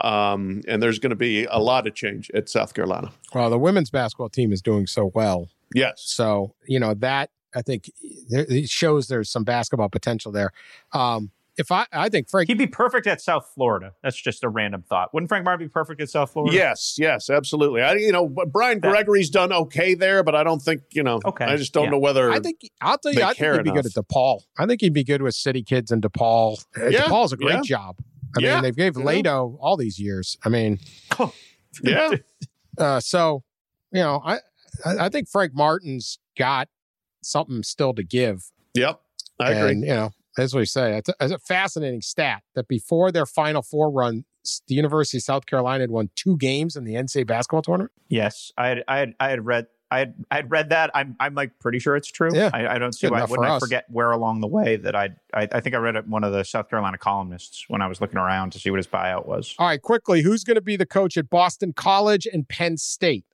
um, and there's going to be a lot of change at South Carolina. Well, the women's basketball team is doing so well. Yes. So you know that I think it shows there's some basketball potential there. Um, if I, I think Frank, he'd be perfect at South Florida. That's just a random thought. Wouldn't Frank Martin be perfect at South Florida? Yes, yes, absolutely. I, you know, Brian that, Gregory's done okay there, but I don't think you know. Okay, I just don't yeah. know whether. I think I'll tell you, I think he'd be good at DePaul. I think he'd be good with City Kids and DePaul. Yeah, DePaul's a great yeah. job. I yeah. mean, they've gave Leitao all these years. I mean, yeah. Uh, so, you know, I I think Frank Martin's got something still to give. Yep, I and, agree. You know, that's what you say. It's a, it's a fascinating stat that before their Final Four run, the University of South Carolina had won two games in the NCAA basketball tournament. Yes, I had I had, I had read I had I had read that. I'm I'm like pretty sure it's true. Yeah, I, I don't see why wouldn't I forget where along the way that I'd, I I think I read it one of the South Carolina columnists when I was looking around to see what his buyout was. All right, quickly, who's going to be the coach at Boston College and Penn State?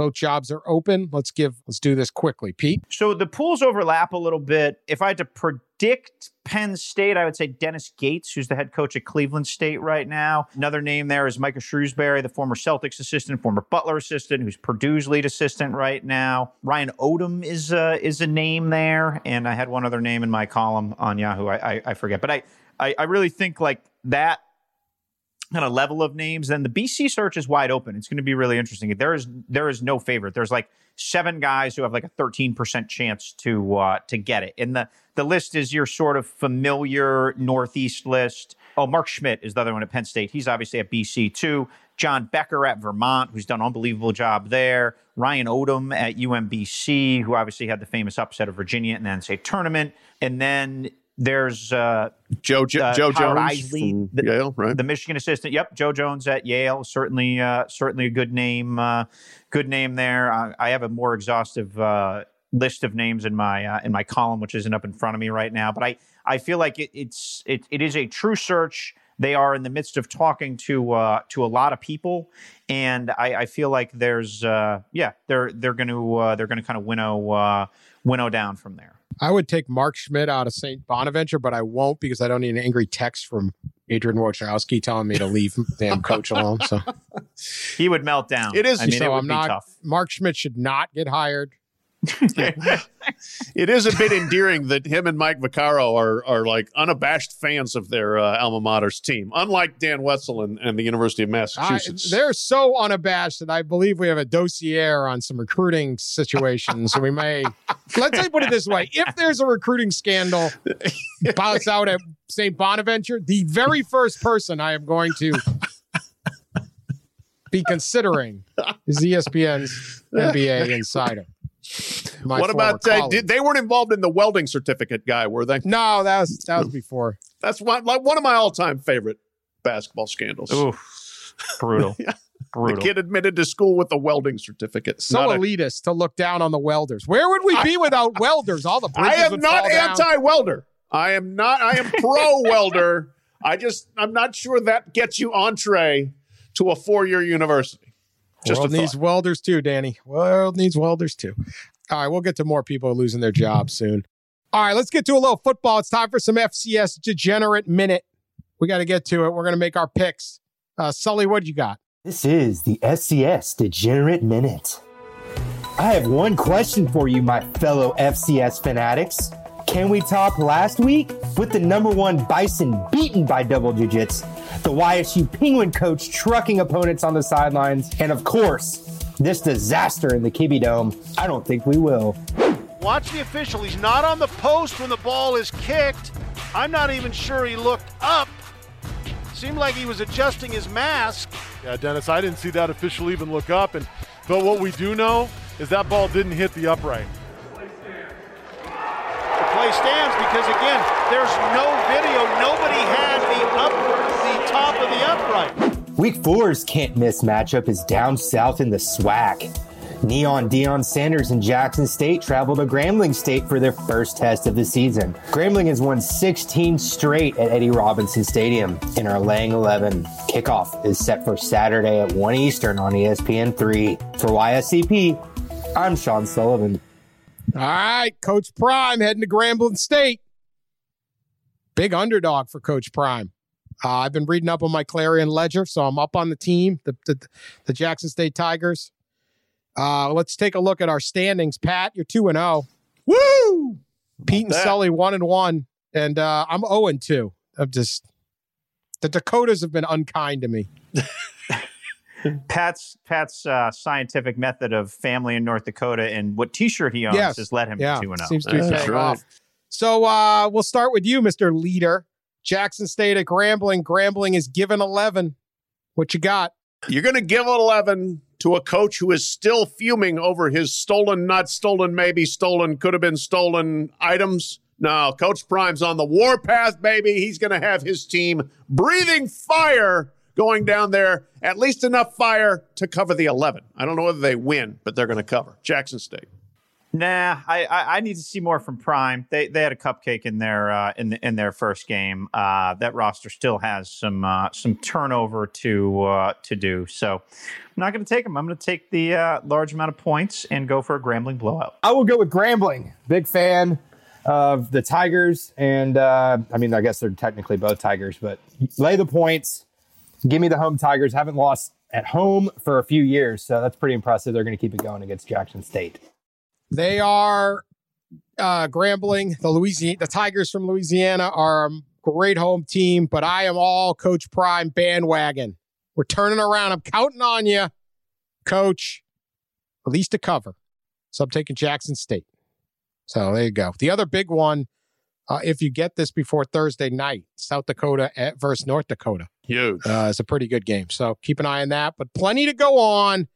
Both jobs are open. Let's give let's do this quickly, Pete. So the pools overlap a little bit. If I had to predict Penn State, I would say Dennis Gates, who's the head coach at Cleveland State right now. Another name there is Micah Shrewsberry, the former Celtics assistant, former Butler assistant, who's Purdue's lead assistant right now. Ryan Odom is a, is a name there, and I had one other name in my column on Yahoo. I, I, I forget, but I, I I really think like that kind of level of names, then the BC search is wide open. It's going to be really interesting. There is there is no favorite. There's like seven guys who have like a 13% chance to uh, to get it. And the the list is your sort of familiar Northeast list. Oh, Mark Schmidt is the other one at Penn State. He's obviously at BC too. John Becker at Vermont, who's done an unbelievable job there. Ryan Odom at UMBC, who obviously had the famous upset of Virginia in the NCAA tournament. And then there's uh, Joe jo- uh, Joe Howard Jones Eisley, the, Yale, right? The Michigan assistant. Yep, Joe Jones at Yale. Certainly, uh, certainly a good name. Uh, good name there. I, I, have a more exhaustive uh, list of names in my uh, in my column, which isn't up in front of me right now. But I I feel like it, it's it, it is a true search. They are in the midst of talking to uh, to a lot of people, and I, I feel like there's yeah they're they're going to they're going to kind of winnow winnow down from there. I would take Mark Schmidt out of St. Bonaventure, but I won't because I don't need an angry text from Adrian Wojnarowski telling me to leave damn coach alone. So he would melt down. It is. I mean, so it I'm be not. tough. Mark Schmidt should not get hired. It is a bit endearing that him and Mike Vaccaro are are like unabashed fans of their uh, alma mater's team, unlike Dan Wetzel and, and the University of I, Massachusetts. they're so unabashed that I believe we have a dossier on some recruiting situations. so we may let's say put it this way: if there's a recruiting scandal bouts out at St. Bonaventure, the very first person I am going to be considering is ESPN's NBA insider. My what about uh, did, they weren't involved in the welding certificate guy, were they? No, that was that was before. That's one like one of my all time favorite basketball scandals. Oof. Brutal. The Brutal. kid admitted to school with a welding certificate. So Not a- elitist to look down on the welders. Where would we be without welders? All the I am not anti-welder. I am not. I am pro welder. I just I'm not sure that gets you entree to a four year university. Just World needs welders too, Danny. World needs welders too. All right, we'll get to more people losing their jobs soon. All right, let's get to a little football. It's time for some FCS degenerate minute. We got to get to it. We're going to make our picks. Uh, Sully, what you got? This is the FCS Degenerate Minute. I have one question for you, my fellow FCS fanatics. Can we top last week with the number one Bison beaten by double digits, the YSU Penguin coach trucking opponents on the sidelines, and of course, this disaster in the Kibbie Dome? I don't think we will. Watch the official. He's not on the post when the ball is kicked. I'm not even sure he looked up. Seemed like he was adjusting his mask. Yeah, Dennis, I didn't see that official even look up. And but what we do know is that ball didn't hit the upright. The play stands because again, there's no video. Nobody had the up, the top of the upright. Week four's can't miss matchup is down south in the SWAC. Neon Dion Sanders and Jackson State travel to Grambling State for their first test of the season. Grambling has won 16 straight at Eddie Robinson Stadium and are laying 11. Kickoff is set for Saturday at 1 Eastern on E ESPN3. For YSCP, I'm Sean Sullivan. All right, Coach Prime heading to Grambling State. Big underdog for Coach Prime. Uh, I've been reading up on my Clarion Ledger, so I'm up on the team, the the, the Jackson State Tigers. Uh, let's take a look at our standings. Pat, you're two and zero. Woo! Pete and that? Sully one and one, and uh, I'm zero and two. I'm just the Dakotas have been unkind to me. Pat's Pat's uh, scientific method of family in North Dakota and what T-shirt he owns Yes. has led him Yeah, to two and zero. seems to be right. off. So uh, we'll start with you, Mr. Leader. Jackson State at Grambling. Grambling is given 11. What you got? You're going to give 11 to a coach who is still fuming over his stolen, not stolen, maybe stolen, could have been stolen items. No, Coach Prime's on the warpath, baby. He's going to have his team breathing fire going down there, at least enough fire to cover the 11. I don't know whether they win, but they're going to cover. Jackson State. Nah, I, I I need to see more from Prime. They they had a cupcake in their uh, in the, in their first game. Uh, that roster still has some uh, some turnover to uh, to do. So I'm not going to take them. I'm going to take the uh, large amount of points and go for a Grambling blowout. I will go with Grambling. Big fan of the Tigers. And uh, I mean, I guess they're technically both Tigers, but lay the points. Give me the home Tigers. Haven't lost at home for a few years. So that's pretty impressive. They're going to keep it going against Jackson State. They are uh, Grambling. The Louisiana, the Tigers from Louisiana are a great home team, but I am all Coach Prime bandwagon. We're turning around. I'm counting on you, Coach. At least to cover. So I'm taking Jackson State. So there you go. The other big one, uh, if you get this before Thursday night, South Dakota at versus North Dakota. Huge. Uh, it's a pretty good game. So keep an eye on that. But plenty to go on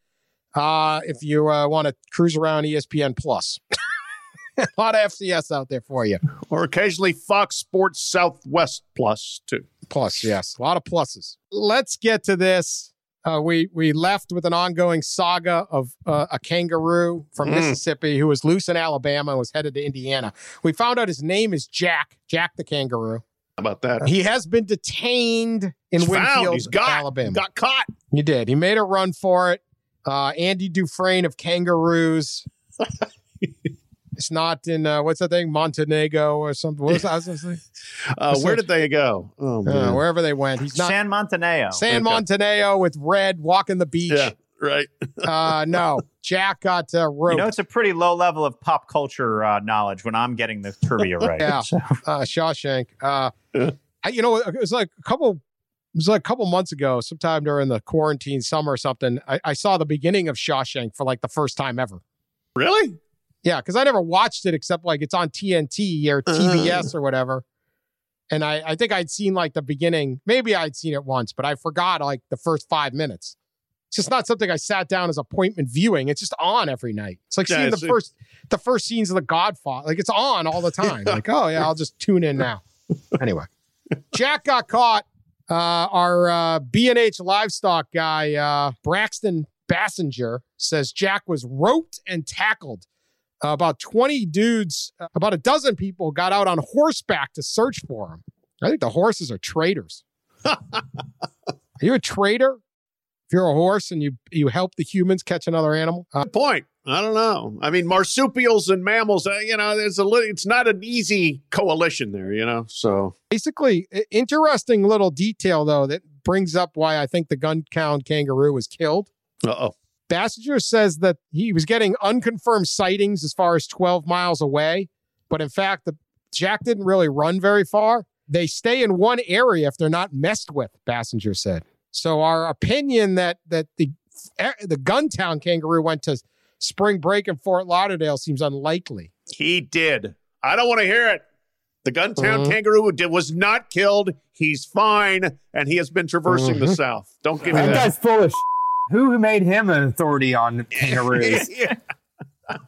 uh, if you uh, want to cruise around ESPN Plus. a lot of FCS out there for you. or occasionally Fox Sports Southwest Plus, too. Plus, yes, a lot of pluses. Let's get to this. Uh, we we left with an ongoing saga of uh, a kangaroo from Mm. Mississippi who was loose in Alabama and was headed to Indiana. We found out his name is Jack, Jack the kangaroo. How about that? He has been detained in He's. Winfield, He's got, Alabama. got caught. He did. He made a run for it. Uh, Andy Dufresne of Kangaroos. it's not in uh, what's that thing, Montenegro or something. What was that? I was gonna say? Uh, where did they go? Oh, Uh, wherever they went. He's not San Montaneo. San Okay. Montenegro with red walking the beach. Yeah, right? Uh, no, Jack got uh, roped. You know, it's a pretty low level of pop culture uh, knowledge when I'm getting the trivia right. Yeah. So- uh, Shawshank. Uh, I, you know, it was like a couple. It was like a couple months ago, sometime during the quarantine summer or something. I, I saw the beginning of Shawshank for like the first time ever. Really? Yeah, because I never watched it except like it's on TNT or uh-huh. TBS or whatever. And I, I think I'd seen like the beginning. Maybe I'd seen it once, but I forgot like the first five minutes. It's just not something I sat down as appointment viewing. It's just on every night. It's like Yeah, seeing the first the first scenes of The Godfather. Like it's on all the time. Like oh yeah, I'll just tune in now. Anyway, Jack got caught. Uh, our uh, B&H livestock guy, uh, Braxton Bassinger, says Jack was roped and tackled. Uh, about 20 dudes, uh, about a dozen people got out on horseback to search for him. I think the horses are traitors. are you a traitor? If you're a horse and you you help the humans catch another animal? Uh, Good point. I don't know. I mean, marsupials and mammals. Uh, you know, there's a little. It's not an easy coalition there. You know, so basically, interesting little detail, though, that brings up why I think the Guntown kangaroo was killed. uh oh. Bassinger says that he was getting unconfirmed sightings as far as 12 miles away, but in fact, the Jack didn't really run very far. They stay in one area if they're not messed with, Bassinger said. So our opinion that that the eh, the Guntown kangaroo went to spring break in Fort Lauderdale seems unlikely. He did. I don't want to hear it. The Guntown Mhm. kangaroo did, was not killed. He's fine, and he has been traversing the Mhm. South. Don't give me That that. guy's full of. Who made him an authority on kangaroos? Yeah,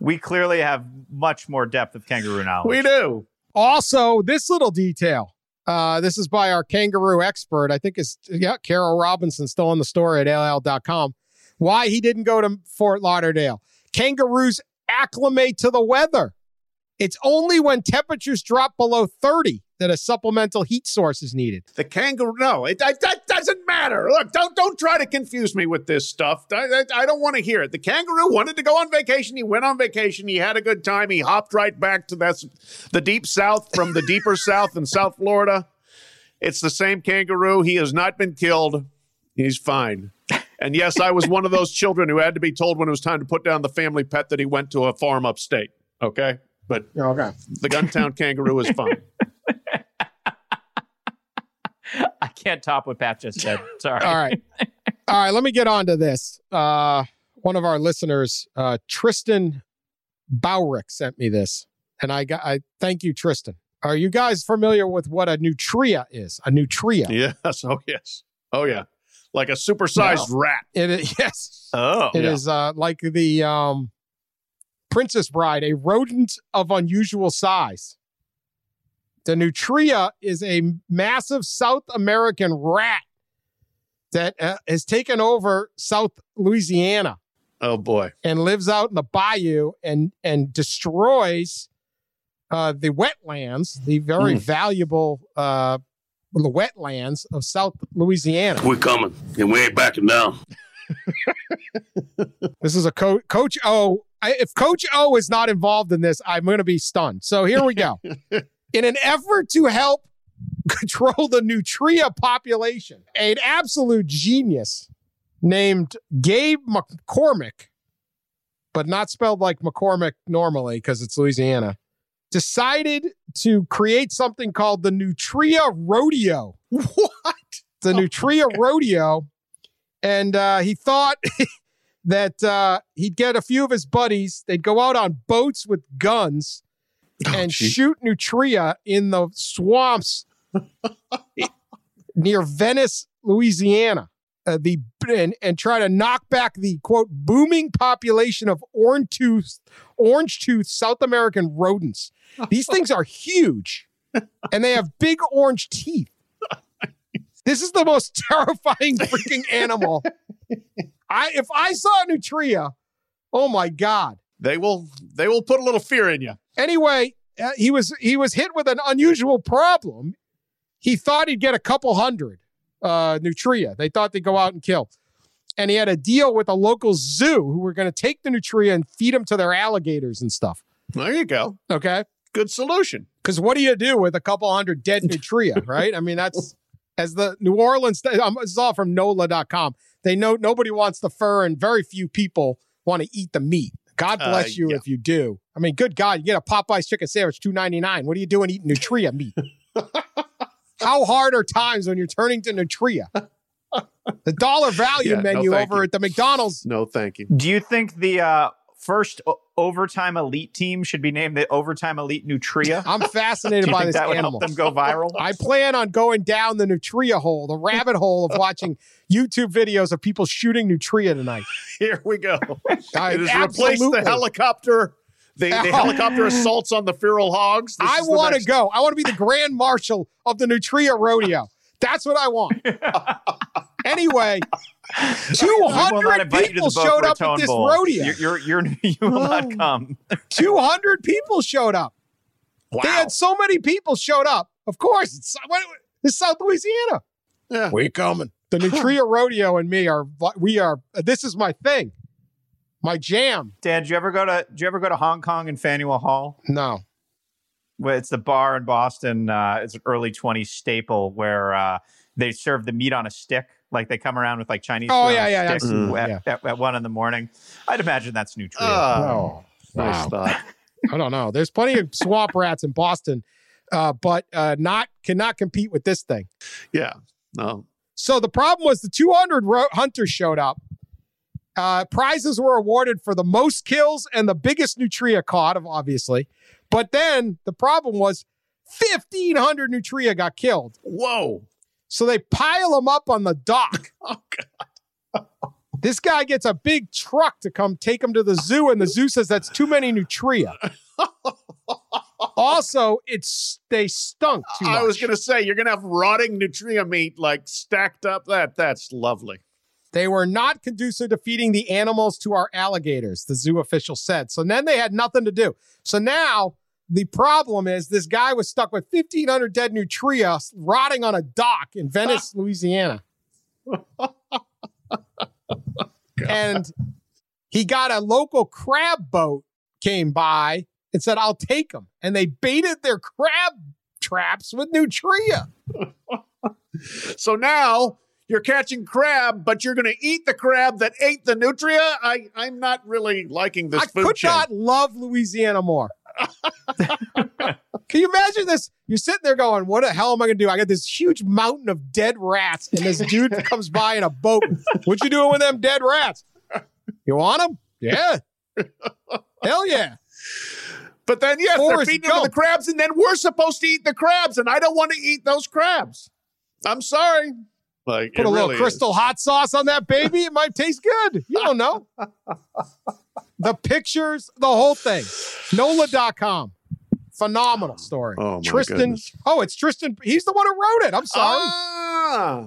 we clearly have much more depth of kangaroo knowledge. we do. Also, this little detail. Uh, this is by our kangaroo expert. I think it's yeah, Carol Robinson still in the story at AL.com. Why he didn't go to Fort Lauderdale. Kangaroos acclimate to the weather. It's only when temperatures drop below 30 that a supplemental heat source is needed. The kangaroo. No, it, that, that doesn't matter. Look, don't don't try to confuse me with this stuff. I, I, I don't want to hear it. The kangaroo wanted to go on vacation. He went on vacation. He had a good time. He hopped right back to that's the deep south from the deeper south in South Florida. It's the same kangaroo. He has not been killed. He's fine. And yes, I was one of those children who had to be told when it was time to put down the family pet that he went to a farm upstate. Okay, but Okay. the Guntown kangaroo is fine. I can't top what Pat just said. Sorry. All right. All right. Let me get on to this. Uh, one of our listeners, uh, Tristan Baurick, sent me this. And I got, I thank you, Tristan. Are you guys familiar with what a nutria is? A nutria. Yes. Oh, yes. Oh, yeah. Like a supersized rat. It is, yes. Oh, It is uh, like the um, Princess Bride, a rodent of unusual size. The nutria is a massive South American rat that uh, has taken over South Louisiana Oh, boy. and lives out in the bayou and and destroys uh, the wetlands, the very valuable uh, the wetlands of South Louisiana. We're coming, and we ain't backing down. This is a co- Coach O. I, if Coach O is not involved in this, I'm going to be stunned. So here we go. in an effort to help control the nutria population, an absolute genius named Gabe McCormick, but not spelled like McCormick normally because it's Louisiana, decided to create something called the Nutria Rodeo. What? The Nutria Rodeo. And uh, he thought that uh, he'd get a few of his buddies, they'd go out on boats with guns and gee. shoot nutria in the swamps near Venice, Louisiana. Uh, the and, and try to knock back the quote booming population of orange tooth orange tooth South American rodents. These things are huge, and they have big orange teeth. This is the most terrifying freaking animal. I if I saw a nutria, oh my god. They will they will put a little fear in you. Anyway, uh, he was he was hit with an unusual problem. He thought he'd get a couple hundred uh, nutria. They thought they'd go out and kill, and he had a deal with a local zoo who were going to take the nutria and feed them to their alligators and stuff. There you go. Okay, Good solution. because what do you do with a couple hundred dead nutria, right? I mean, that's as the New Orleans. Um, this is all from NOLA.com. They know nobody wants the fur, and very few people want to eat the meat. God Uh, bless you yeah. if you do. I mean, good God, you get a Popeye's chicken sandwich, two ninety nine. What are you doing eating Nutria meat? How hard are times when you're turning to Nutria? The dollar value Yeah, menu thank over you. at the McDonald's. No, thank you. Do you think the uh, first o- overtime elite team should be named the overtime elite Nutria? I'm Do fascinated you by think this that would animal. help them go viral? I plan on going down the Nutria hole, the rabbit hole of watching YouTube videos of people shooting Nutria tonight. Here we go. I- it has replaced the helicopter, the, the Oh. helicopter assaults on the feral hogs. This I want to next- go. I want to be the grand marshal of the Nutria rodeo. That's what I want. anyway, two We will not hundred invite you to people showed up at this Bowl. rodeo. You're, you're, you're, you will not oh. come. Two hundred people showed up. Wow. They had so many people showed up. Of course, it's, it's South Louisiana. Yeah. We coming. The Nutria rodeo and me are we are. This is my thing, my jam. Dan, did you ever go to? Did you ever go to Hong Kong and Faneuil Hall? No, Well, it's the bar in Boston. Uh, it's an early 20s staple where uh, they serve the meat on a stick. Like they come around with like Chinese Oh, food yeah, yeah, stick absolutely, at, yeah. At, at one in the morning. I'd imagine that's Nutria. Oh, nice Wow. thought. I don't know. There's plenty of swamp rats in Boston, uh, but uh, not cannot compete with this thing. Yeah. No. So the problem was the 200 ro- hunters showed up. Uh, prizes were awarded for the most kills and the biggest nutria caught, obviously. But then the problem was 1,500 nutria got killed. Whoa. So they pile them up on the dock. Oh, God. This guy gets a big truck to come take him to the zoo, and the zoo says that's too many nutria. also, it's they stunk too much. I was going to say, you're going to have rotting nutria meat like stacked up. That That's lovely. They were not conducive to feeding the animals to our alligators, the zoo official said. So then they had nothing to do. So now the problem is this guy was stuck with 1,500 dead nutria rotting on a dock in Venice, Louisiana. and he got a local crab boat came by and said, I'll take them. And they baited their crab traps with nutria. So now you're catching crab, but you're going to eat the crab that ate the nutria. I, I'm not really liking this I could chain. not love Louisiana more. Can you imagine this? You're sitting there going, "What the hell am I going to do? I got this huge mountain of dead rats, and this dude comes by in a boat. What you doing with them dead rats? You want them? Yeah, hell yeah. But then, yes, they're Forrest feeding them the crabs, and then we're supposed to eat the crabs, and I don't want to eat those crabs. I'm sorry. Like, Put a little crystal is. hot sauce on that baby. It might taste good. You don't know. the pictures, the whole thing. NOLA.com. Phenomenal story. Oh, Tristan. goodness. Oh, it's Tristan. He's the one who wrote it. I'm sorry. Ah.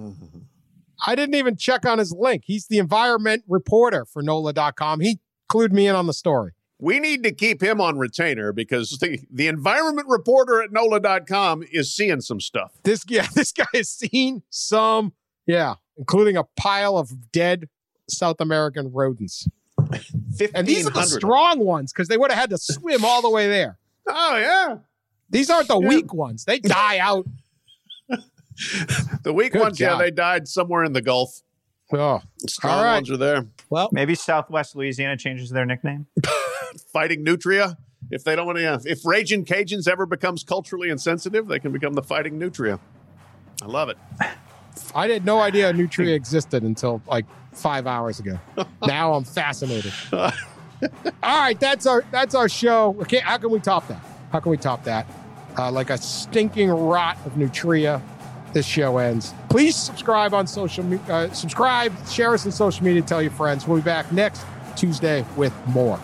I didn't even check on his link. He's the environment reporter for NOLA.com. He clued me in on the story. We need to keep him on retainer because the, the environment reporter at NOLA.com is seeing some stuff. This yeah, this guy has seen some, yeah, including a pile of dead South American rodents. And these are the strong ones because they would have had to swim all the way there. Oh, yeah. These aren't the Yeah. weak ones. They die out. The weak Good ones, yeah, they died somewhere in the Gulf. Oh, Strong All right. ones are there. well, Maybe Southwest Louisiana changes their nickname. Fighting Nutria. If they don't want to, if Raging Cajuns ever becomes culturally insensitive, they can become the Fighting Nutria. I love it. I had no idea Nutria existed until like five hours ago. now I'm fascinated. All right, that's our that's our show. Okay, how can we top that? How can we top that? Uh, like a stinking rot of nutria. This show ends. Please subscribe on social media. Uh, subscribe, share us on social media, tell your friends. We'll be back next Tuesday with more.